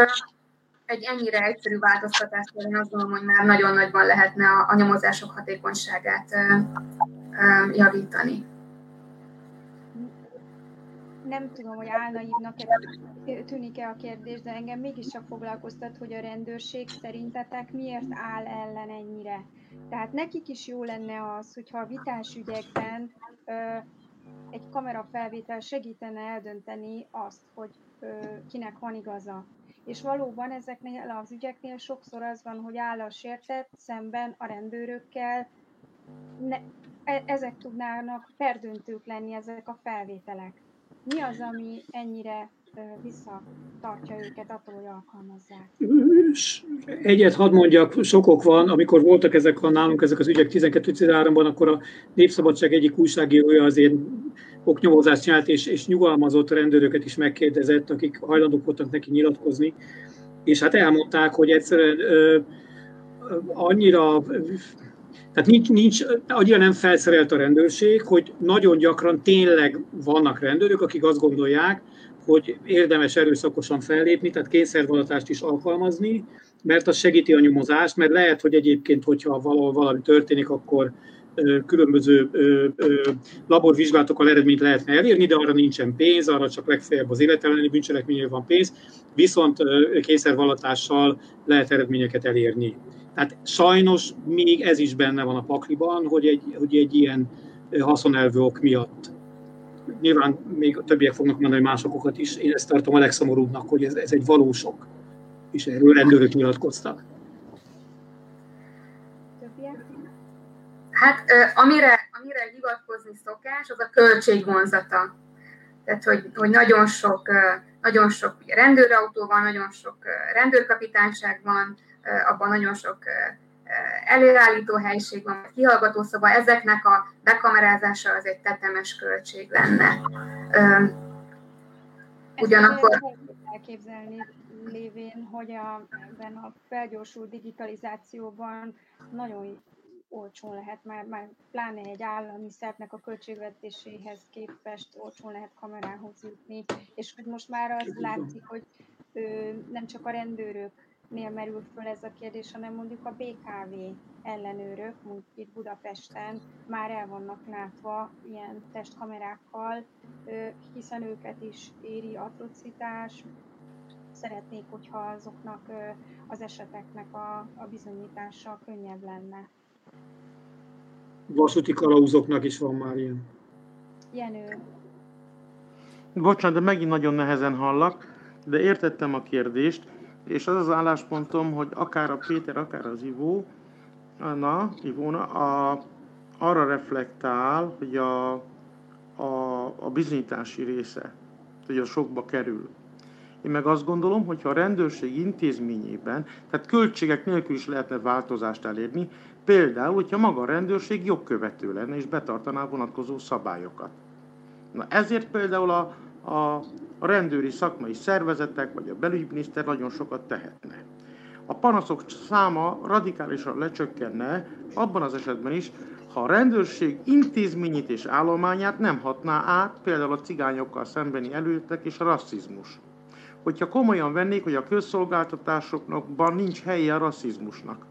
egy ennyire egyszerű változtatással én azt gondolom, hogy már nagyon nagyban lehetne a nyomozások hatékonyságát javítani. Nem tudom, hogy álnaívnak tűnik-e a kérdés, de engem mégiscsak foglalkoztat, hogy a rendőrség szerintetek miért áll ellen ennyire. Tehát nekik is jó lenne az, hogyha a vitás ügyekben egy kamerafelvétel segítene eldönteni azt, hogy ö, kinek van igaza. És valóban ezeknél az ügyeknél sokszor az van, hogy áll a sértett szemben a rendőrökkel, ne, e, ezek tudnának perdöntők lenni ezek a felvételek. Mi az, ami ennyire visszatartja őket attól, hogy alkalmazzák? Egyet hadd mondjak, sokok van, amikor voltak ezek a nálunk ezek az ügyek 12-13-ban, akkor a Népszabadság egyik újságírója azért oknyomozást csinált, és, és nyugalmazott rendőröket is megkérdezett, akik hajlandók voltak neki nyilatkozni, és hát elmondták, hogy egyszerűen ö, annyira tehát nincs, nincs, annyira nem felszerelt a rendőrség, hogy nagyon gyakran tényleg vannak rendőrök, akik azt gondolják, hogy érdemes erőszakosan fellépni, tehát kényszervalatást is alkalmazni, mert az segíti a nyomozást, mert lehet, hogy egyébként, hogyha valahol valami történik, akkor különböző laborvizsgálatokkal eredményt lehetne elérni, de arra nincsen pénz, arra csak legfeljebb az életelleni bűncselekménynél van pénz, viszont kényszervallatással lehet eredményeket elérni. Tehát sajnos még ez is benne van a pakliban, hogy egy, hogy egy ilyen haszonelvő ok miatt nyilván még a többiek fognak mondani másokokat is, én ezt tartom a legszomorúbbnak, hogy ez, ez egy valósok, és erről rendőrök nyilatkoztak. Hát amire, amire hivatkozni szokás, az a költségvonzata. Tehát, hogy, hogy nagyon sok, nagyon sok rendőrautó van, nagyon sok rendőrkapitányság van, abban nagyon sok előállító helység van, kihallgató szoba, ezeknek a bekamerázása az egy tetemes költség lenne. Ugyanakkor... elképzelni lévén, hogy a, ebben a felgyorsult digitalizációban nagyon olcsón lehet, már, már pláne egy állami szervnek a költségvetéséhez képest olcsón lehet kamerához jutni, és hogy most már az látszik, hogy ö, nem csak a rendőröknél merül föl ez a kérdés, hanem mondjuk a BKV ellenőrök, mondjuk itt Budapesten már el vannak látva ilyen testkamerákkal, hiszen őket is éri atrocitás, szeretnék, hogyha azoknak az eseteknek a, a bizonyítása könnyebb lenne vasúti kalauzoknak is van már ilyen. Jenő. Bocsánat, de megint nagyon nehezen hallak, de értettem a kérdést, és az az álláspontom, hogy akár a Péter, akár az Ivó, na, Ivóna, a, arra reflektál, hogy a, a, a bizonyítási része, hogy a sokba kerül. Én meg azt gondolom, hogy ha a rendőrség intézményében, tehát költségek nélkül is lehetne változást elérni, Például, hogyha maga a rendőrség jogkövető lenne és betartaná vonatkozó szabályokat. Na ezért például a, a, a rendőri szakmai szervezetek vagy a belügyminiszter nagyon sokat tehetne. A panaszok száma radikálisan lecsökkenne abban az esetben is, ha a rendőrség intézményét és állományát nem hatná át például a cigányokkal szembeni előttek és a rasszizmus. Hogyha komolyan vennék, hogy a közszolgáltatásokban nincs helye a rasszizmusnak.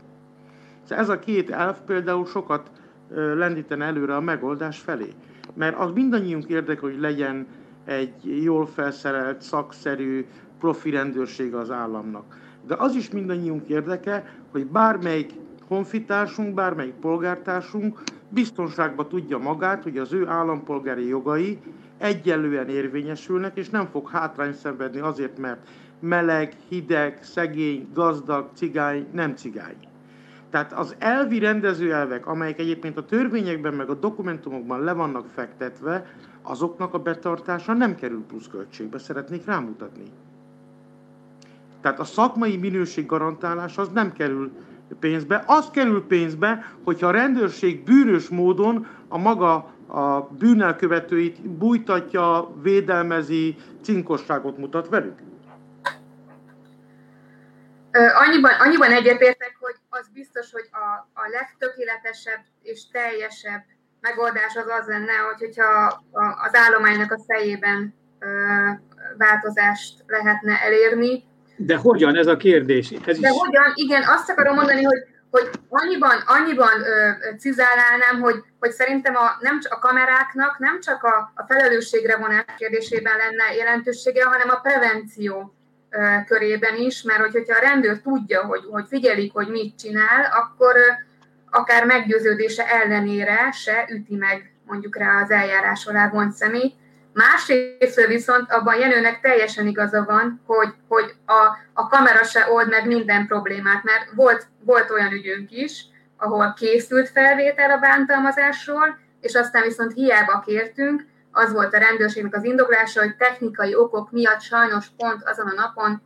Ez a két elf például sokat lendítene előre a megoldás felé. Mert az mindannyiunk érdeke, hogy legyen egy jól felszerelt, szakszerű, profi rendőrség az államnak. De az is mindannyiunk érdeke, hogy bármelyik honfitársunk, bármelyik polgártársunk biztonságba tudja magát, hogy az ő állampolgári jogai egyenlően érvényesülnek, és nem fog hátrány szenvedni azért, mert meleg, hideg, szegény, gazdag, cigány, nem cigány. Tehát az elvi rendezőelvek, amelyek egyébként a törvényekben meg a dokumentumokban le vannak fektetve, azoknak a betartása nem kerül pluszköltségbe, szeretnék rámutatni. Tehát a szakmai minőség garantálás az nem kerül pénzbe. Az kerül pénzbe, hogyha a rendőrség bűnös módon a maga a bűnelkövetőit bújtatja, védelmezi, cinkosságot mutat velük. Annyiban, annyiban egyetértek, hogy az biztos, hogy a, a legtökéletesebb és teljesebb megoldás az az lenne, hogy, hogyha az állománynak a fejében ö, változást lehetne elérni. De hogyan ez a kérdés? Ez De is... hogyan? Igen, azt akarom mondani, hogy, hogy annyiban, annyiban ö, cizálálnám, hogy, hogy szerintem a, nem a kameráknak nem csak a, a felelősségre vonás kérdésében lenne jelentősége, hanem a prevenció körében is, mert hogyha a rendőr tudja, hogy, hogy figyelik, hogy mit csinál, akkor akár meggyőződése ellenére se üti meg mondjuk rá az eljárás alá vont személy. Másrészt viszont abban Jenőnek teljesen igaza van, hogy, hogy a, a kamera se old meg minden problémát, mert volt, volt olyan ügyünk is, ahol készült felvétel a bántalmazásról, és aztán viszont hiába kértünk, az volt a rendőrségnek az indoklása, hogy technikai okok miatt sajnos pont azon a napon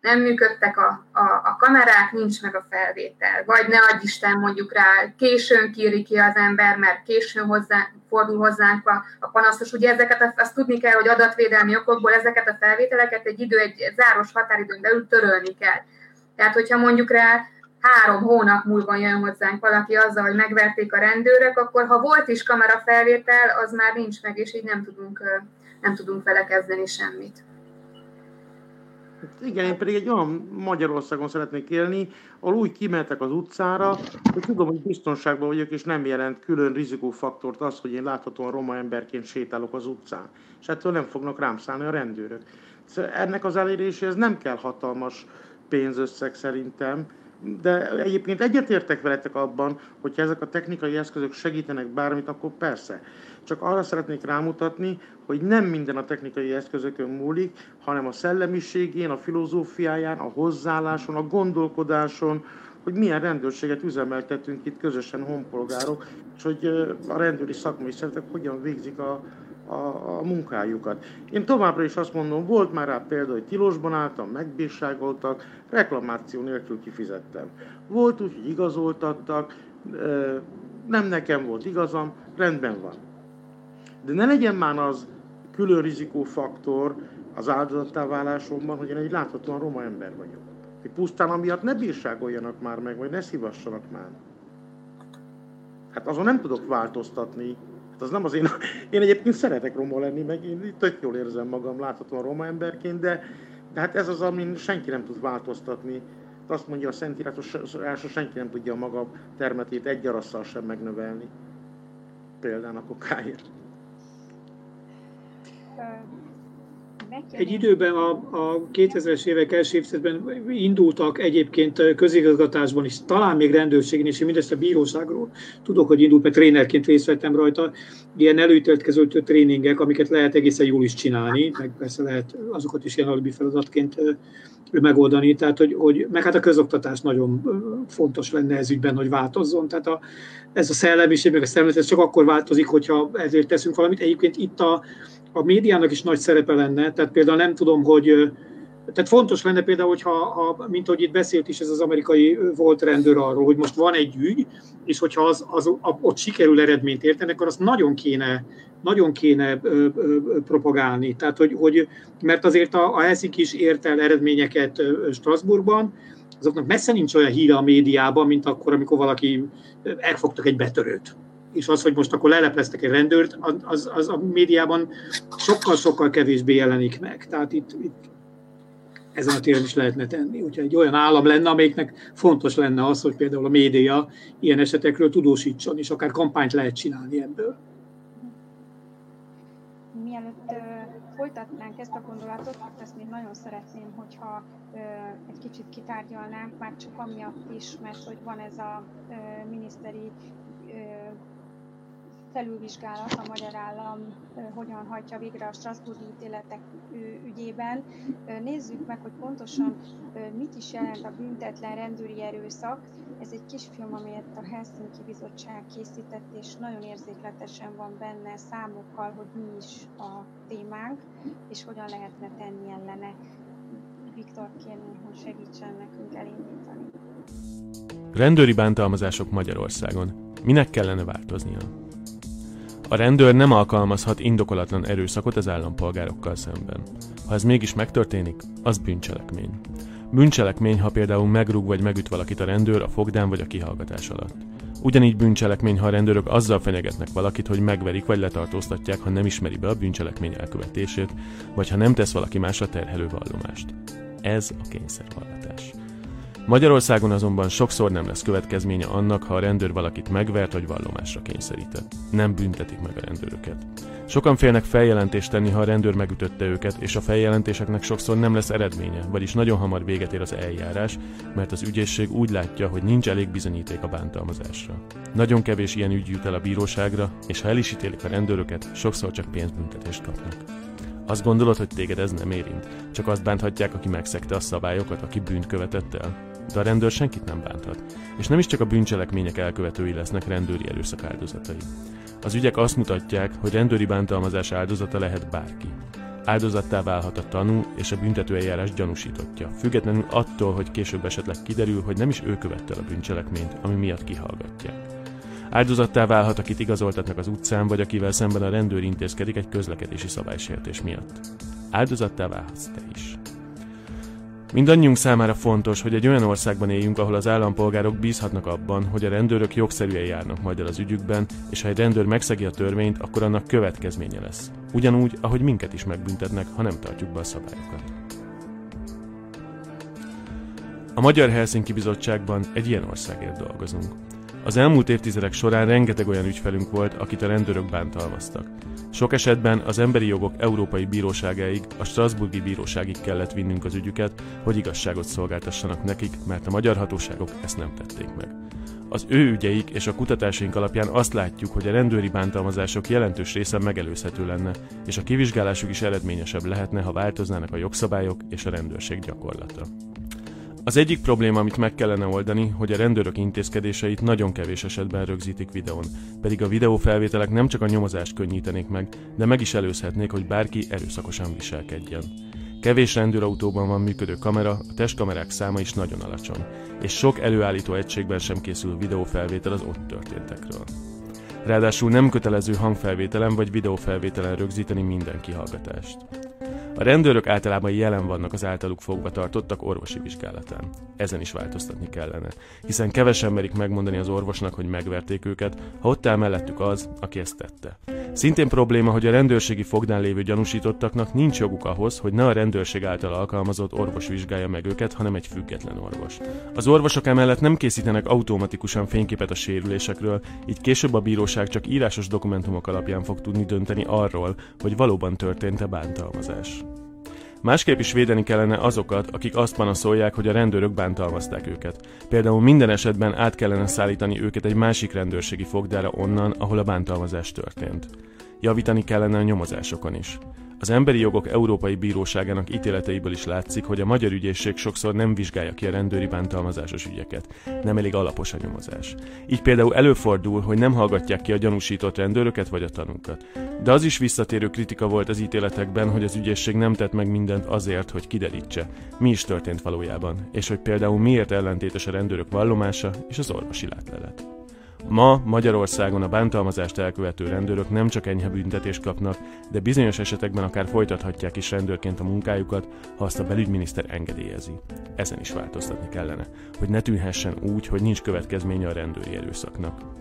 nem működtek a, a, a kamerák, nincs meg a felvétel. Vagy ne adj Isten mondjuk rá, későn kéri ki az ember, mert későn hozzá, fordul hozzánk a, a panaszos. Ugye ezeket, azt tudni kell, hogy adatvédelmi okokból ezeket a felvételeket egy idő, egy, záros határidőn belül törölni kell. Tehát, hogyha mondjuk rá három hónap múlva jön hozzánk valaki azzal, hogy megverték a rendőrök, akkor ha volt is kamerafelvétel, az már nincs meg, és így nem tudunk, nem tudunk vele kezdeni semmit. Igen, én pedig egy olyan Magyarországon szeretnék élni, ahol úgy kimentek az utcára, hogy tudom, hogy biztonságban vagyok, és nem jelent külön rizikófaktort az, hogy én láthatóan roma emberként sétálok az utcán. És ettől nem fognak rám szállni a rendőrök. Szóval ennek az eléréséhez nem kell hatalmas pénzösszeg szerintem, de egyébként egyetértek veletek abban, hogyha ezek a technikai eszközök segítenek bármit, akkor persze. Csak arra szeretnék rámutatni, hogy nem minden a technikai eszközökön múlik, hanem a szellemiségén, a filozófiáján, a hozzáálláson, a gondolkodáson, hogy milyen rendőrséget üzemeltetünk itt közösen honpolgárok, és hogy a rendőri szakmai szervezetek hogyan végzik a, a, a munkájukat. Én továbbra is azt mondom, volt már rá példa, hogy tilosban álltam, megbírságoltak, reklamáció nélkül kifizettem. Volt úgy, hogy igazoltattak, nem nekem volt igazam, rendben van. De ne legyen már az külön rizikófaktor az áldozattá válásomban, hogy én egy láthatóan roma ember vagyok. Hogy pusztán amiatt ne bírságoljanak már meg, vagy ne szívassanak már. Hát azon nem tudok változtatni. Hát az nem az én... Én egyébként szeretek roma lenni, meg én tök jól érzem magam láthatóan roma emberként, de, de hát ez az, amin senki nem tud változtatni. Azt mondja a Szentírás, első senki nem tudja a maga termetét egy arasszal sem megnövelni. Például a kokáért. 嗯 Egy időben a, a 2000-es évek első évtizedben indultak egyébként közigazgatásban is, talán még rendőrségen is, én mindezt a bíróságról tudok, hogy indult, mert trénerként részt vettem rajta, ilyen előítéletkező tréningek, amiket lehet egészen jól is csinálni, meg persze lehet azokat is ilyen alibi feladatként megoldani, tehát hogy, hogy meg hát a közoktatás nagyon fontos lenne ez ügyben, hogy változzon, tehát a, ez a szellemiség, meg a szemlet, ez csak akkor változik, hogyha ezért teszünk valamit. Egyébként itt a, a médiának is nagy szerepe lenne, tehát például nem tudom, hogy tehát fontos lenne például, hogyha, ha, mint ahogy itt beszélt is ez az amerikai volt rendőr arról, hogy most van egy ügy, és hogyha az, az, ott sikerül eredményt érteni, akkor azt nagyon kéne, nagyon kéne ö, ö, propagálni. Tehát, hogy, hogy, mert azért a, a Helsinki is ért el eredményeket Strasbourgban, azoknak messze nincs olyan híre a médiában, mint akkor, amikor valaki elfogtak egy betörőt és az, hogy most akkor lelepleztek egy rendőrt, az, az a médiában sokkal-sokkal kevésbé jelenik meg. Tehát itt, itt ezen a téren is lehetne tenni. Úgyhogy egy olyan állam lenne, amelyiknek fontos lenne az, hogy például a média ilyen esetekről tudósítson, és akár kampányt lehet csinálni ebből. Mielőtt folytatnánk ezt a gondolatot, ezt még nagyon szeretném, hogyha ö, egy kicsit kitárgyalnánk, már csak amiatt is, mert hogy van ez a ö, miniszteri felülvizsgálat a magyar állam hogyan hajtja végre a Strasbourgi ítéletek ügyében. Nézzük meg, hogy pontosan mit is jelent a büntetlen rendőri erőszak. Ez egy kisfilm, amelyet a Helsinki Bizottság készített, és nagyon érzékletesen van benne számokkal, hogy mi is a témánk, és hogyan lehetne tenni ellene. Viktor kérném, hogy segítsen nekünk elindítani. Rendőri bántalmazások Magyarországon. Minek kellene változnia? A rendőr nem alkalmazhat indokolatlan erőszakot az állampolgárokkal szemben. Ha ez mégis megtörténik, az bűncselekmény. Bűncselekmény, ha például megrúg vagy megüt valakit a rendőr a fogdán vagy a kihallgatás alatt. Ugyanígy bűncselekmény, ha a rendőrök azzal fenyegetnek valakit, hogy megverik vagy letartóztatják, ha nem ismeri be a bűncselekmény elkövetését, vagy ha nem tesz valaki másra terhelő vallomást. Ez a kényszervallatás. Magyarországon azonban sokszor nem lesz következménye annak, ha a rendőr valakit megvert vagy vallomásra kényszerített. Nem büntetik meg a rendőröket. Sokan félnek feljelentést tenni, ha a rendőr megütötte őket, és a feljelentéseknek sokszor nem lesz eredménye, vagyis nagyon hamar véget ér az eljárás, mert az ügyészség úgy látja, hogy nincs elég bizonyíték a bántalmazásra. Nagyon kevés ilyen ügy jut el a bíróságra, és ha el is ítélik a rendőröket, sokszor csak pénzbüntetést kapnak. Azt gondolod, hogy téged ez nem érint? Csak azt bánthatják, aki megszegte a szabályokat, aki bűnt követett el? De a rendőr senkit nem bánthat. És nem is csak a bűncselekmények elkövetői lesznek rendőri erőszak áldozatai. Az ügyek azt mutatják, hogy rendőri bántalmazás áldozata lehet bárki. Áldozattá válhat a tanú és a büntetőeljárás gyanúsítottja, függetlenül attól, hogy később esetleg kiderül, hogy nem is ő követte a bűncselekményt, ami miatt kihallgatják. Áldozattá válhat, akit igazoltatnak az utcán, vagy akivel szemben a rendőr intézkedik egy közlekedési szabálysértés miatt. Áldozattá válhatsz te is. Mindannyiunk számára fontos, hogy egy olyan országban éljünk, ahol az állampolgárok bízhatnak abban, hogy a rendőrök jogszerűen járnak majd el az ügyükben, és ha egy rendőr megszegi a törvényt, akkor annak következménye lesz. Ugyanúgy, ahogy minket is megbüntetnek, ha nem tartjuk be a szabályokat. A Magyar Helsinki Bizottságban egy ilyen országért dolgozunk. Az elmúlt évtizedek során rengeteg olyan ügyfelünk volt, akit a rendőrök bántalmaztak. Sok esetben az Emberi Jogok Európai Bíróságáig, a Strasburgi Bíróságig kellett vinnünk az ügyüket, hogy igazságot szolgáltassanak nekik, mert a magyar hatóságok ezt nem tették meg. Az ő ügyeik és a kutatásaink alapján azt látjuk, hogy a rendőri bántalmazások jelentős része megelőzhető lenne, és a kivizsgálásuk is eredményesebb lehetne, ha változnának a jogszabályok és a rendőrség gyakorlata. Az egyik probléma, amit meg kellene oldani, hogy a rendőrök intézkedéseit nagyon kevés esetben rögzítik videón, pedig a videófelvételek nem csak a nyomozást könnyítenék meg, de meg is előzhetnék, hogy bárki erőszakosan viselkedjen. Kevés rendőrautóban van működő kamera, a testkamerák száma is nagyon alacsony, és sok előállító egységben sem készül videófelvétel az ott történtekről. Ráadásul nem kötelező hangfelvételen vagy videófelvételen rögzíteni minden kihallgatást. A rendőrök általában jelen vannak az általuk fogva tartottak orvosi vizsgálatán. Ezen is változtatni kellene, hiszen kevesen merik megmondani az orvosnak, hogy megverték őket, ha ott áll mellettük az, aki ezt tette. Szintén probléma, hogy a rendőrségi fogdán lévő gyanúsítottaknak nincs joguk ahhoz, hogy ne a rendőrség által alkalmazott orvos vizsgálja meg őket, hanem egy független orvos. Az orvosok emellett nem készítenek automatikusan fényképet a sérülésekről, így később a bíróság csak írásos dokumentumok alapján fog tudni dönteni arról, hogy valóban történt-e bántalmazás. Másképp is védeni kellene azokat, akik azt panaszolják, hogy a rendőrök bántalmazták őket. Például minden esetben át kellene szállítani őket egy másik rendőrségi fogdára onnan, ahol a bántalmazás történt. Javítani kellene a nyomozásokon is. Az Emberi Jogok Európai Bíróságának ítéleteiből is látszik, hogy a magyar ügyészség sokszor nem vizsgálja ki a rendőri bántalmazásos ügyeket. Nem elég alapos a nyomozás. Így például előfordul, hogy nem hallgatják ki a gyanúsított rendőröket vagy a tanúkat. De az is visszatérő kritika volt az ítéletekben, hogy az ügyészség nem tett meg mindent azért, hogy kiderítse, mi is történt valójában, és hogy például miért ellentétes a rendőrök vallomása és az orvosi látlelet. Ma Magyarországon a bántalmazást elkövető rendőrök nem csak enyhe büntetést kapnak, de bizonyos esetekben akár folytathatják is rendőrként a munkájukat, ha azt a belügyminiszter engedélyezi. Ezen is változtatni kellene, hogy ne tűnhessen úgy, hogy nincs következménye a rendőri erőszaknak.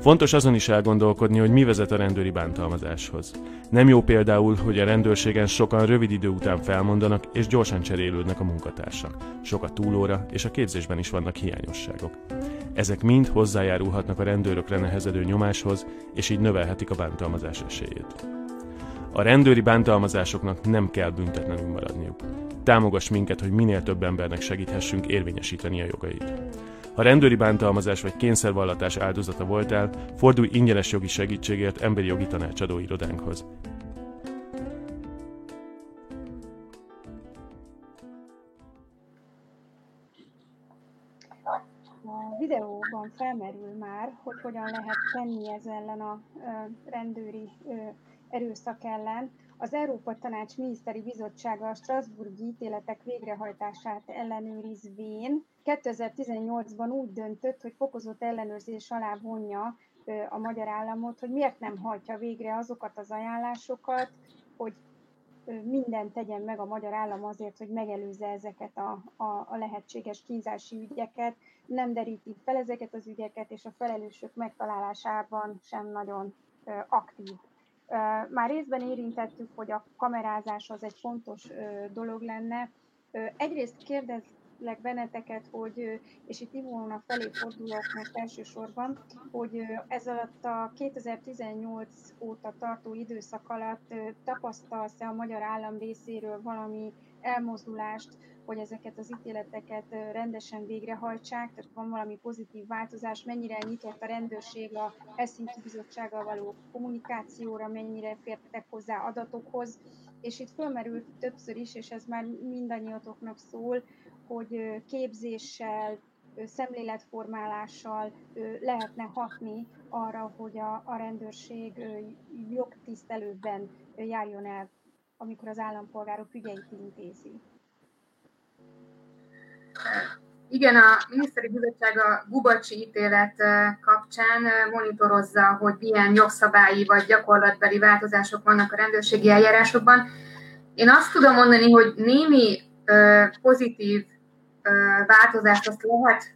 Fontos azon is elgondolkodni, hogy mi vezet a rendőri bántalmazáshoz. Nem jó például, hogy a rendőrségen sokan rövid idő után felmondanak és gyorsan cserélődnek a munkatársak. Sok a túlóra, és a képzésben is vannak hiányosságok. Ezek mind hozzájárulhatnak a rendőrökre nehezedő nyomáshoz, és így növelhetik a bántalmazás esélyét. A rendőri bántalmazásoknak nem kell büntetlenül maradniuk. Támogass minket, hogy minél több embernek segíthessünk érvényesíteni a jogait. Ha rendőri bántalmazás vagy kényszervallatás áldozata voltál, fordulj ingyenes jogi segítségért emberi jogi tanácsadó irodánkhoz. Videóban felmerül már, hogy hogyan lehet tenni ez ellen a rendőri erőszak ellen. Az Európa Tanács Miniszteri Bizottsága a Strasburgi ítéletek végrehajtását ellenőrizvén 2018-ban úgy döntött, hogy fokozott ellenőrzés alá vonja a magyar államot, hogy miért nem hajtja végre azokat az ajánlásokat, hogy mindent tegyen meg a magyar állam azért, hogy megelőzze ezeket a, a, a lehetséges kínzási ügyeket, nem deríti fel ezeket az ügyeket, és a felelősök megtalálásában sem nagyon aktív. Már részben érintettük, hogy a kamerázás az egy fontos dolog lenne. Egyrészt kérdez, kérlek benneteket, hogy, és itt Ivónak felé fordulok most elsősorban, hogy ez alatt a 2018 óta tartó időszak alatt tapasztalsz-e a magyar állam részéről valami elmozdulást, hogy ezeket az ítéleteket rendesen végrehajtsák, tehát van valami pozitív változás, mennyire nyitott a rendőrség a Helsinki Bizottsággal való kommunikációra, mennyire fértek hozzá adatokhoz, és itt fölmerült többször is, és ez már mindannyiatoknak szól, hogy képzéssel, szemléletformálással lehetne hatni arra, hogy a, a rendőrség jogtisztelőbben járjon el, amikor az állampolgárok ügyeit intézi. Igen, a miniszteri bizottság a Gubacsi ítélet kapcsán monitorozza, hogy milyen jogszabályi vagy gyakorlatbeli változások vannak a rendőrségi eljárásokban. Én azt tudom mondani, hogy némi pozitív változást azt lehet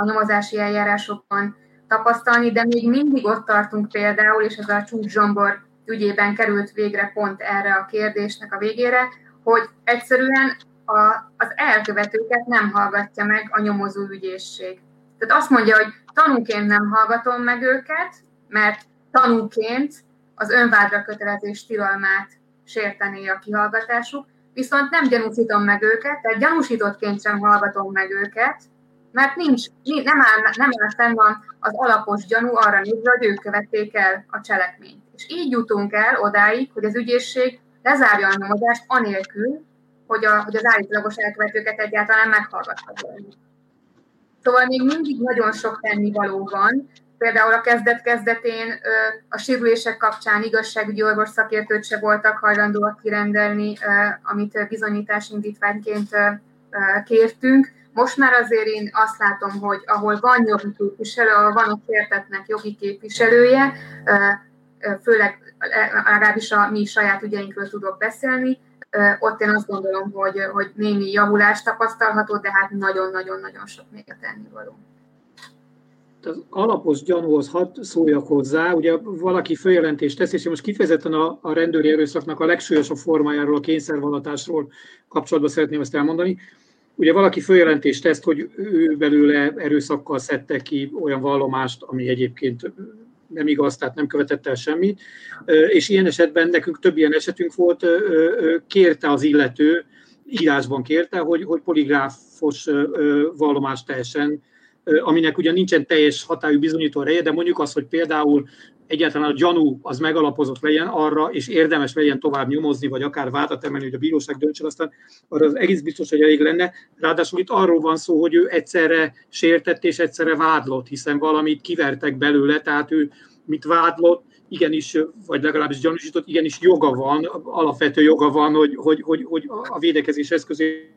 a nyomozási eljárásokban tapasztalni, de még mindig ott tartunk például, és ez a Csúcs Zsombor ügyében került végre pont erre a kérdésnek a végére, hogy egyszerűen a, az elkövetőket nem hallgatja meg a nyomozó ügyészség. Tehát azt mondja, hogy tanúként nem hallgatom meg őket, mert tanúként az önvádra kötelezés tilalmát sértené a kihallgatásuk, viszont nem gyanúsítom meg őket, tehát gyanúsítottként sem hallgatom meg őket, mert nincs, nem áll, nem áll fenn az alapos gyanú arra nézve, hogy ők követték el a cselekményt. És így jutunk el odáig, hogy az ügyészség lezárja a nyomozást anélkül, hogy, a, hogy az állítólagos elkövetőket egyáltalán meghallgathat. Szóval még mindig nagyon sok tennivaló van. Például a kezdet-kezdetén a sérülések kapcsán igazságügyi orvos szakértőt se voltak hajlandóak kirendelni, amit bizonyításindítványként kértünk. Most már azért én azt látom, hogy ahol van jogi képviselő, ahol van a kértetnek jogi képviselője, főleg legalábbis a mi saját ügyeinkről tudok beszélni, ott én azt gondolom, hogy, hogy némi javulás tapasztalható, de hát nagyon-nagyon-nagyon sok még a tennivaló. Az alapos gyanúhoz hadd szóljak hozzá, ugye valaki följelentést tesz, és most kifejezetten a, a rendőri erőszaknak a legsúlyosabb formájáról, a kényszervallatásról kapcsolatban szeretném ezt elmondani. Ugye valaki följelentést tesz, hogy ő belőle erőszakkal szedte ki olyan vallomást, ami egyébként nem igaz, tehát nem követett el semmit, és ilyen esetben nekünk több ilyen esetünk volt, kérte az illető, írásban kérte, hogy, hogy poligráfos vallomást teljesen, aminek ugyan nincsen teljes hatályú bizonyító ereje, de mondjuk az, hogy például egyáltalán a gyanú az megalapozott legyen arra, és érdemes legyen tovább nyomozni, vagy akár vádat emelni, hogy a bíróság döntsön, aztán arra az egész biztos, hogy elég lenne. Ráadásul itt arról van szó, hogy ő egyszerre sértett és egyszerre vádlott, hiszen valamit kivertek belőle, tehát ő mit vádlott, igenis, vagy legalábbis gyanúsított, igenis joga van, alapvető joga van, hogy, hogy, hogy, hogy a védekezés eszközé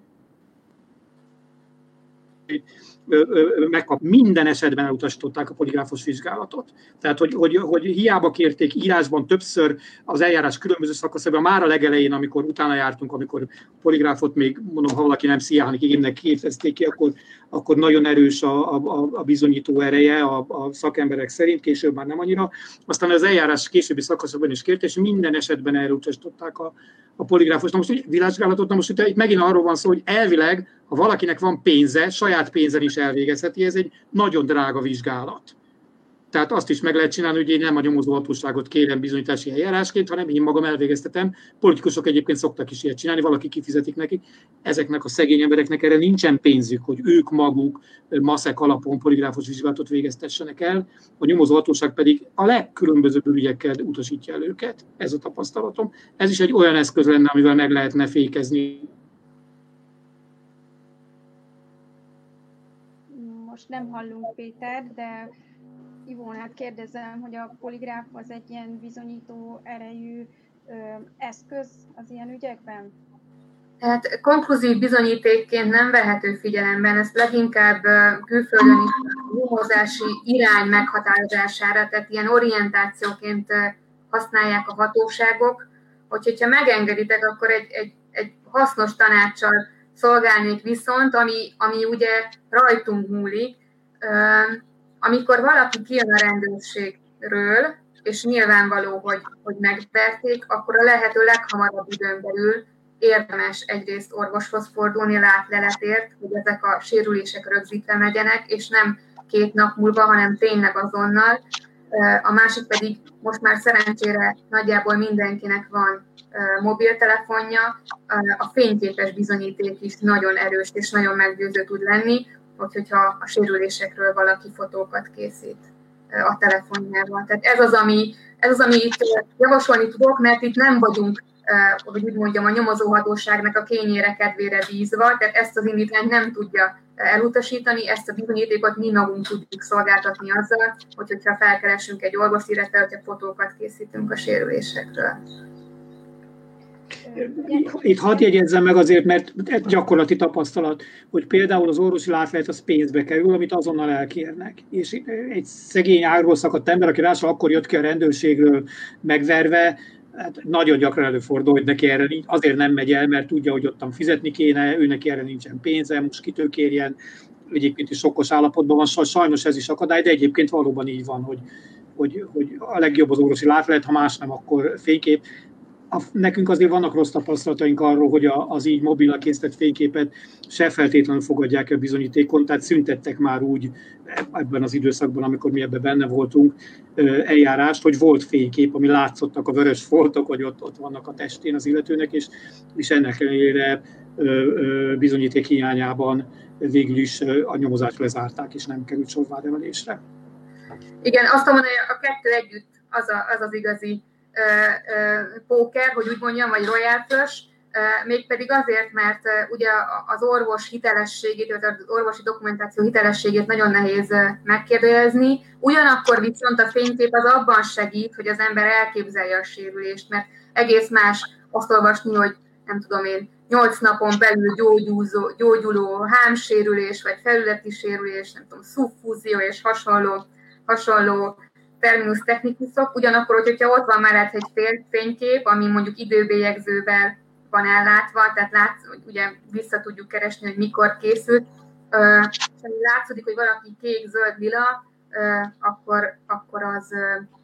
megkap. Minden esetben elutasították a poligráfos vizsgálatot. Tehát, hogy, hogy, hogy hiába kérték írásban többször az eljárás különböző szakaszában, már a legelején, amikor utána jártunk, amikor poligráfot még, mondom, ha valaki nem sziánik, igénynek képezték ki, akkor, akkor nagyon erős a, a, a bizonyító ereje a, a szakemberek szerint, később már nem annyira. Aztán az eljárás későbbi szakaszokban is kért, és minden esetben elutasították a, a poligráfos. Na most úgy vizsgálatot, na most itt megint arról van szó, hogy elvileg, ha valakinek van pénze, saját pénzen is elvégezheti, ez egy nagyon drága vizsgálat. Tehát azt is meg lehet csinálni, hogy én nem a nyomozóhatóságot kérem bizonyítási eljárásként, hanem én magam elvégeztetem. Politikusok egyébként szoktak is ilyet csinálni, valaki kifizetik nekik. Ezeknek a szegény embereknek erre nincsen pénzük, hogy ők maguk maszek alapon poligráfos vizsgálatot végeztessenek el. A nyomozóhatóság pedig a legkülönbözőbb ügyekkel utasítja el őket. Ez a tapasztalatom. Ez is egy olyan eszköz lenne, amivel meg lehetne fékezni most nem hallunk Péter, de Ivónát kérdezem, hogy a poligráf az egy ilyen bizonyító erejű ö, eszköz az ilyen ügyekben? Tehát konkluzív bizonyítékként nem vehető figyelemben, ezt leginkább külföldön is nyomozási irány meghatározására, tehát ilyen orientációként használják a hatóságok, hogy, hogyha megengeditek, akkor egy, egy, egy hasznos tanácssal szolgálnék viszont, ami, ami ugye rajtunk múlik, amikor valaki kijön a rendőrségről, és nyilvánvaló, hogy, hogy megverték, akkor a lehető leghamarabb időn belül érdemes egyrészt orvoshoz fordulni látleletért, hogy ezek a sérülések rögzítve megyenek, és nem két nap múlva, hanem tényleg azonnal. A másik pedig most már szerencsére nagyjából mindenkinek van mobiltelefonja, a fényképes bizonyíték is nagyon erős és nagyon meggyőző tud lenni, hogy, hogyha a sérülésekről valaki fotókat készít a telefonjával. Tehát ez az, ami, ez az, amit javasolni tudok, mert itt nem vagyunk, hogy úgy mondjam, a nyomozóhatóságnak a kényére, kedvére bízva, tehát ezt az indítványt nem tudja elutasítani, ezt a bizonyítékot mi magunk tudjuk szolgáltatni azzal, hogy, hogyha felkeresünk egy orvos, illetve hogyha fotókat készítünk a sérülésekről. Itt hadd jegyezzem meg azért, mert gyakorlati tapasztalat, hogy például az orvosi látlet az pénzbe kerül, amit azonnal elkérnek. És egy szegény ágról szakadt ember, aki ráadásul akkor jött ki a rendőrségről megverve, hát nagyon gyakran előfordul, hogy neki erre nincs, azért nem megy el, mert tudja, hogy ottan fizetni kéne, ő neki erre nincsen pénze, most kitőkérjen, egyébként is sokkos állapotban van, sajnos ez is akadály, de egyébként valóban így van, hogy, hogy, hogy a legjobb az orvosi látlet, ha más nem, akkor fénykép a, nekünk azért vannak rossz tapasztalataink arról, hogy a, az így mobilra készített fényképet se feltétlenül fogadják el bizonyítékon, tehát szüntettek már úgy ebben az időszakban, amikor mi ebben benne voltunk, eljárást, hogy volt fénykép, ami látszottak a vörös foltok, hogy ott, ott vannak a testén az illetőnek, és, és ennek ellenére bizonyíték hiányában végül is a nyomozást lezárták, és nem került sor. Igen, azt mondom, hogy a kettő együtt az, a, az az igazi póker, hogy úgy mondjam, vagy royal flush, mégpedig azért, mert ugye az orvos hitelességét, vagy az orvosi dokumentáció hitelességét nagyon nehéz megkérdezni, ugyanakkor viszont a fénykép az abban segít, hogy az ember elképzelje a sérülést, mert egész más azt olvasni, hogy nem tudom én, 8 napon belül gyógyuló, gyógyuló hámsérülés, vagy felületi sérülés, nem tudom, szubfúzió és hasonló, hasonló terminus technikusok, ugyanakkor, hogyha ott van mellett egy fénykép, ami mondjuk időbélyegzővel van ellátva, tehát látsz, hogy ugye vissza tudjuk keresni, hogy mikor készült, látszódik, hogy valaki kék, zöld, lila, akkor, akkor az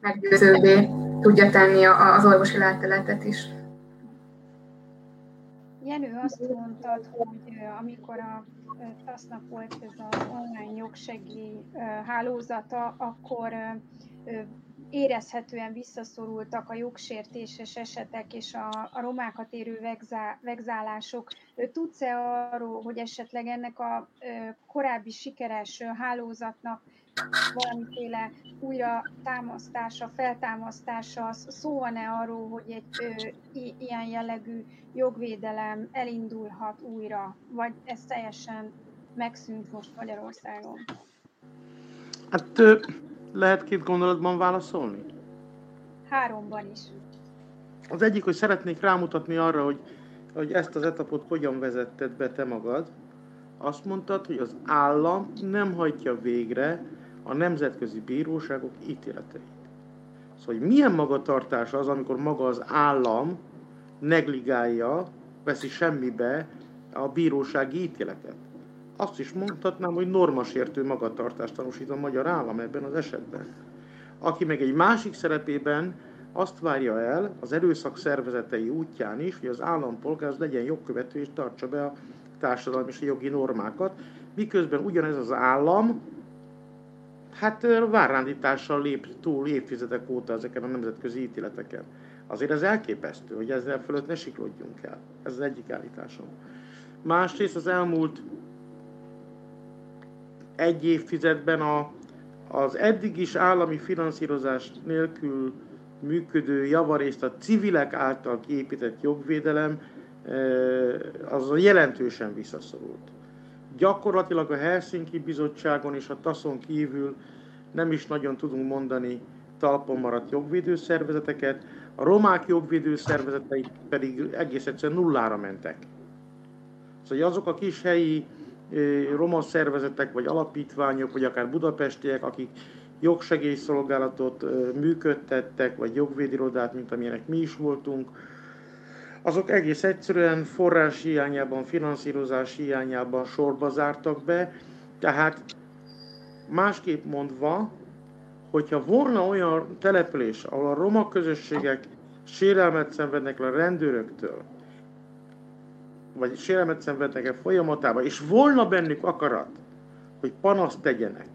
meggyőzővé tudja tenni az orvosi láteletet is. Jenő, azt mondtad, hogy amikor a TASZ-nak volt ez az online jogsegély hálózata, akkor érezhetően visszaszorultak a jogsértéses esetek és a, a romákat érő vegzá, vegzálások. Tudsz-e arról, hogy esetleg ennek a korábbi sikeres hálózatnak valamiféle újra támasztása, feltámasztása, szó van-e arról, hogy egy ö, ilyen jellegű jogvédelem elindulhat újra, vagy ez teljesen megszűnt most Magyarországon? Hát lehet két gondolatban válaszolni? Háromban is. Az egyik, hogy szeretnék rámutatni arra, hogy, hogy ezt az etapot hogyan vezetted be te magad. Azt mondtad, hogy az állam nem hagyja végre a nemzetközi bíróságok ítéleteit. Szóval, hogy milyen magatartás az, amikor maga az állam negligálja, veszi semmibe a bírósági ítéletet. Azt is mondhatnám, hogy normasértő magatartást tanúsít a magyar állam ebben az esetben. Aki meg egy másik szerepében azt várja el az erőszak szervezetei útján is, hogy az állampolgár legyen jogkövető és tartsa be a társadalmi és a jogi normákat, miközben ugyanez az állam hát várrándítással lép túl évtizedek óta ezeken a nemzetközi ítéleteken. Azért ez elképesztő, hogy ezzel fölött ne siklódjunk el. Ez az egyik állításom. Másrészt az elmúlt egy évtizedben a, az eddig is állami finanszírozás nélkül működő javarészt a civilek által kiépített jogvédelem az jelentősen visszaszorult. Gyakorlatilag a Helsinki Bizottságon és a TASZon kívül nem is nagyon tudunk mondani talpon maradt jogvédőszervezeteket, a romák jogvédőszervezetei pedig egész egyszerűen nullára mentek. Szóval azok a kis helyi roma szervezetek, vagy alapítványok, vagy akár budapestiek, akik jogsegélyszolgálatot működtettek, vagy jogvédirodát, mint amilyenek mi is voltunk, azok egész egyszerűen forrás hiányában, finanszírozás hiányában sorba zártak be, tehát másképp mondva, hogyha volna olyan település, ahol a roma közösségek sérelmet szenvednek a rendőröktől, vagy sérelmet szenvednek e folyamatában, és volna bennük akarat, hogy panaszt tegyenek,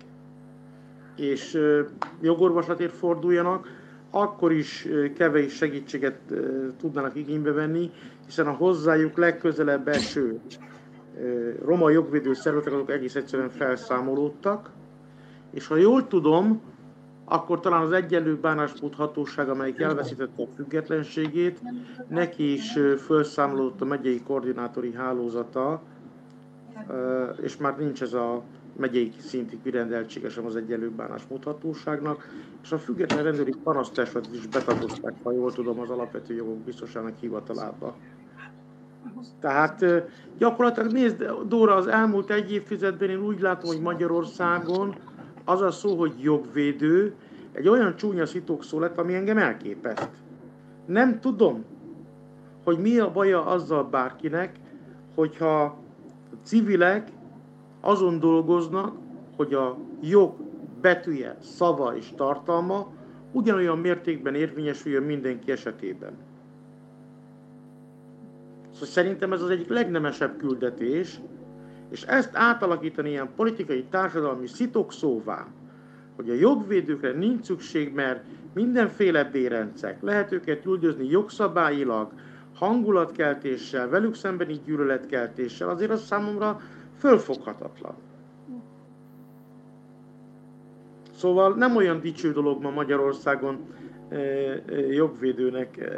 és jogorvoslatért forduljanak, akkor is kevés segítséget tudnának igénybe venni, hiszen a hozzájuk legközelebb eső roma jogvédő szervezetek azok egész egyszerűen felszámolódtak, és ha jól tudom, akkor talán az egyenlő bánásmód hatóság, amelyik elveszítette a függetlenségét, neki is felszámolódott a megyei koordinátori hálózata, és már nincs ez a megyei szintig kirendeltsége sem az egyenlő bánásmód hatóságnak, és a független rendőri panasztestet is betagozták, ha jól tudom, az alapvető jogok biztosának hivatalába. Tehát gyakorlatilag nézd, Dóra, az elmúlt egy évtizedben én úgy látom, hogy Magyarországon az a szó, hogy jogvédő, egy olyan csúnya szó lett, ami engem elképeszt. Nem tudom, hogy mi a baja azzal bárkinek, hogyha civilek azon dolgoznak, hogy a jog betűje, szava és tartalma ugyanolyan mértékben érvényesüljön mindenki esetében. Szóval szerintem ez az egyik legnemesebb küldetés, és ezt átalakítani ilyen politikai, társadalmi szitokszóvá, hogy a jogvédőkre nincs szükség, mert mindenféle bérencek, lehet őket üldözni jogszabályilag, hangulatkeltéssel, velük szembeni gyűlöletkeltéssel, azért az számomra fölfoghatatlan. Szóval nem olyan dicső dolog ma Magyarországon jogvédőnek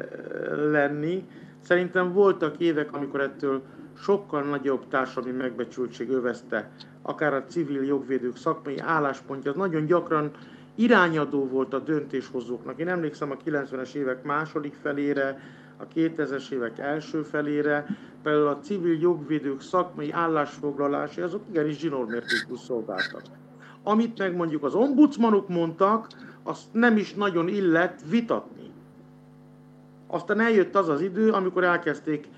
lenni. Szerintem voltak évek, amikor ettől sokkal nagyobb társadalmi megbecsültség övezte, akár a civil jogvédők szakmai álláspontja, az nagyon gyakran irányadó volt a döntéshozóknak. Én emlékszem a 90-es évek második felére, a 2000-es évek első felére, például a civil jogvédők szakmai állásfoglalásai, azok igenis zsinórmértékű szolgáltak. Amit meg mondjuk az ombudsmanok mondtak, azt nem is nagyon illett vitatni. Aztán eljött az az idő, amikor elkezdték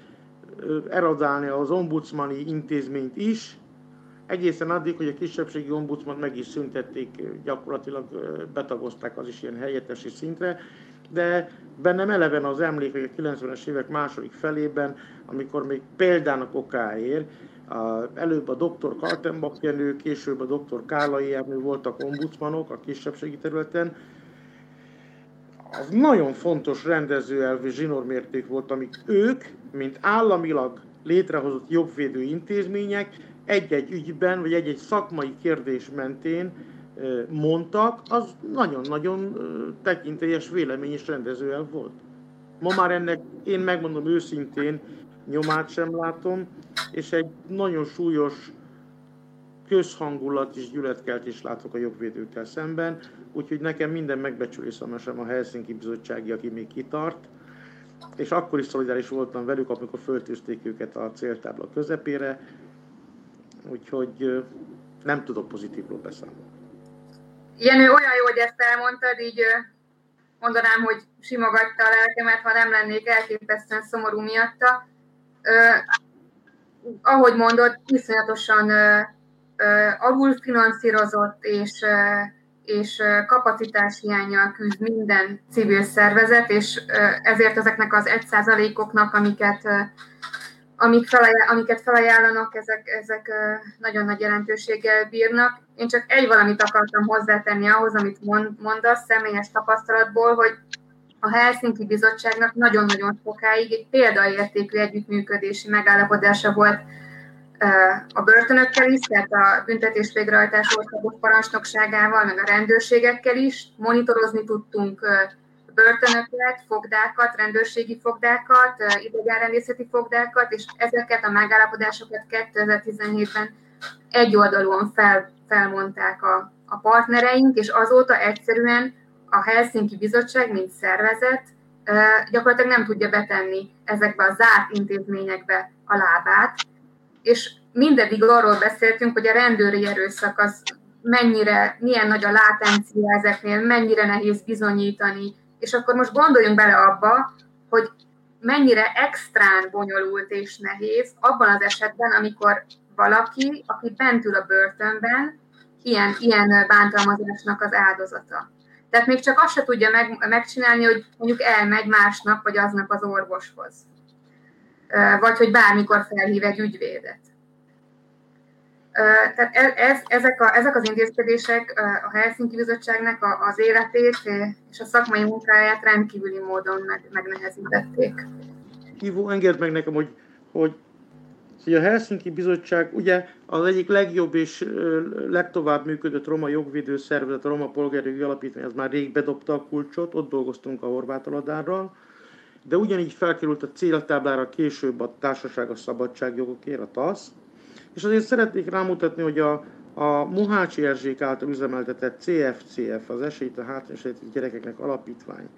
eradálni az ombudsmani intézményt is, egészen addig, hogy a kisebbségi ombudsman meg is szüntették, gyakorlatilag betagozták az is ilyen helyettesi szintre, de bennem eleven az emlék, hogy a 90-es évek második felében, amikor még példának okáért, előbb a dr. Kaltenbach Jenő, később a dr. Kálai Ernő voltak ombudsmanok a kisebbségi területen, az nagyon fontos rendezőelvű zsinórmérték volt, amik ők, mint államilag létrehozott jogvédő intézmények egy-egy ügyben, vagy egy-egy szakmai kérdés mentén mondtak, az nagyon-nagyon tekintélyes vélemény és rendezőelv volt. Ma már ennek, én megmondom őszintén, nyomát sem látom, és egy nagyon súlyos közhangulat és gyületkeltés látok a jogvédőkkel szemben, úgyhogy nekem minden megbecsülésem sem a Helsinki Bizottsági, aki még kitart, és akkor is szolidáris voltam velük, amikor föltűzték őket a céltábla közepére, úgyhogy nem tudok pozitívról beszámolni. Jenő, olyan jó, hogy ezt elmondtad, így mondanám, hogy simogatta a lelkemet, ha nem lennék elképesztően szomorú miatta. ahogy mondod, iszonyatosan alulfinanszírozott és, és kapacitás hiányjal küzd minden civil szervezet, és ezért ezeknek az 1%-oknak, amiket, amik felajánl, amiket felajánlanak, ezek, ezek nagyon nagy jelentőséggel bírnak. Én csak egy valamit akartam hozzátenni ahhoz, amit mondasz személyes tapasztalatból, hogy a Helsinki Bizottságnak nagyon-nagyon sokáig egy példaértékű együttműködési megállapodása volt a börtönökkel is, tehát a büntetés végrehajtás országos parancsnokságával, meg a rendőrségekkel is. Monitorozni tudtunk börtönöket, fogdákat, rendőrségi fogdákat, idegenrendészeti fogdákat, és ezeket a megállapodásokat 2017-ben egyoldalúan fel, felmondták a, a partnereink, és azóta egyszerűen a Helsinki Bizottság, mint szervezet, gyakorlatilag nem tudja betenni ezekbe a zárt intézményekbe a lábát, és mindeddig arról beszéltünk, hogy a rendőri erőszak az mennyire, milyen nagy a látencia ezeknél, mennyire nehéz bizonyítani, és akkor most gondoljunk bele abba, hogy mennyire extrán bonyolult és nehéz abban az esetben, amikor valaki, aki bent ül a börtönben, ilyen, ilyen bántalmazásnak az áldozata. Tehát még csak azt se tudja meg, megcsinálni, hogy mondjuk elmegy másnap vagy aznap az orvoshoz vagy hogy bármikor felhív egy ügyvédet. Tehát e, ez, ezek, a, ezek az intézkedések a Helsinki Bizottságnak az életét és a szakmai munkáját rendkívüli módon meg, megnehezítették. Ivo, engedd meg nekem, hogy, hogy, hogy a Helsinki Bizottság ugye az egyik legjobb és legtovább működött roma jogvédő szervezet, a Roma Polgári Alapítvány, az már rég bedobta a kulcsot, ott dolgoztunk a Horváth Aladárral, de ugyanígy felkerült a céltáblára később a Társaság a Szabadságjogokért, a TASZ, és azért szeretnék rámutatni, hogy a, a Mohácsi Erzsék által üzemeltetett CFCF, az Esélyt a hátrányos gyerekeknek alapítvány,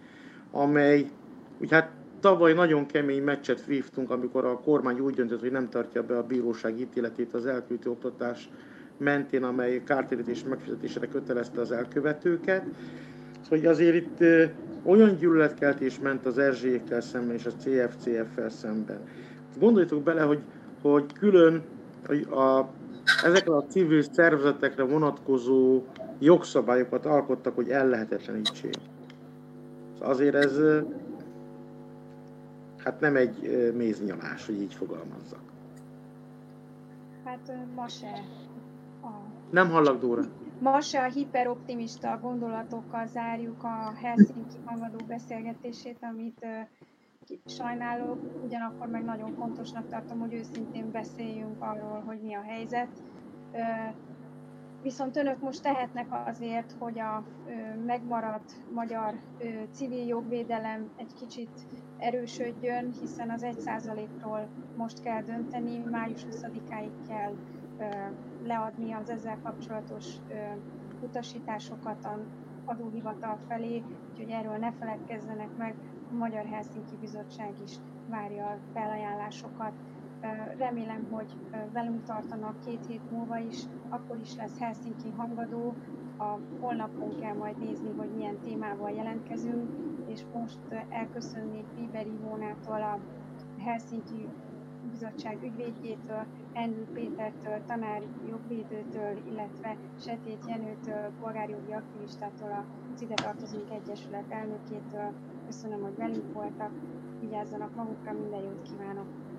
amely, úgy hát tavaly nagyon kemény meccset vívtunk, amikor a kormány úgy döntött, hogy nem tartja be a bíróság ítéletét az elküldi oktatás mentén, amely kártérítés megfizetésére kötelezte az elkövetőket. Hogy azért itt olyan gyűlöletkeltés ment az Erzsékkel szemben és a CFCF-fel szemben. Gondoljatok bele, hogy, hogy külön a, a, ezekre a civil szervezetekre vonatkozó jogszabályokat alkottak, hogy ellehetetlenítsék. Azért ez hát nem egy méznyalás, hogy így fogalmazzak. Hát ma se. A... Nem hallak, Dóra. Ma se a hiperoptimista gondolatokkal zárjuk a Helsinki hangadó beszélgetését, amit sajnálok, ugyanakkor meg nagyon fontosnak tartom, hogy őszintén beszéljünk arról, hogy mi a helyzet. Viszont önök most tehetnek azért, hogy a megmaradt magyar civil jogvédelem egy kicsit erősödjön, hiszen az 1%-ról most kell dönteni, május 20-áig kell leadni az ezzel kapcsolatos utasításokat a adóhivatal felé, úgyhogy erről ne feledkezzenek meg, a Magyar Helsinki Bizottság is várja a felajánlásokat. Remélem, hogy velünk tartanak két hét múlva is, akkor is lesz Helsinki hangadó, a holnapon kell majd nézni, hogy milyen témával jelentkezünk, és most elköszönnék Bieber Ivónától, a Helsinki Bizottság ügyvédjétől, Endül Pétertől, tanári jogvédőtől, illetve Setét Jenőtől, polgárjogi aktivistától, az Ide Tartozunk Egyesület elnökétől. Köszönöm, hogy velünk voltak, vigyázzanak magukra, minden jót kívánok!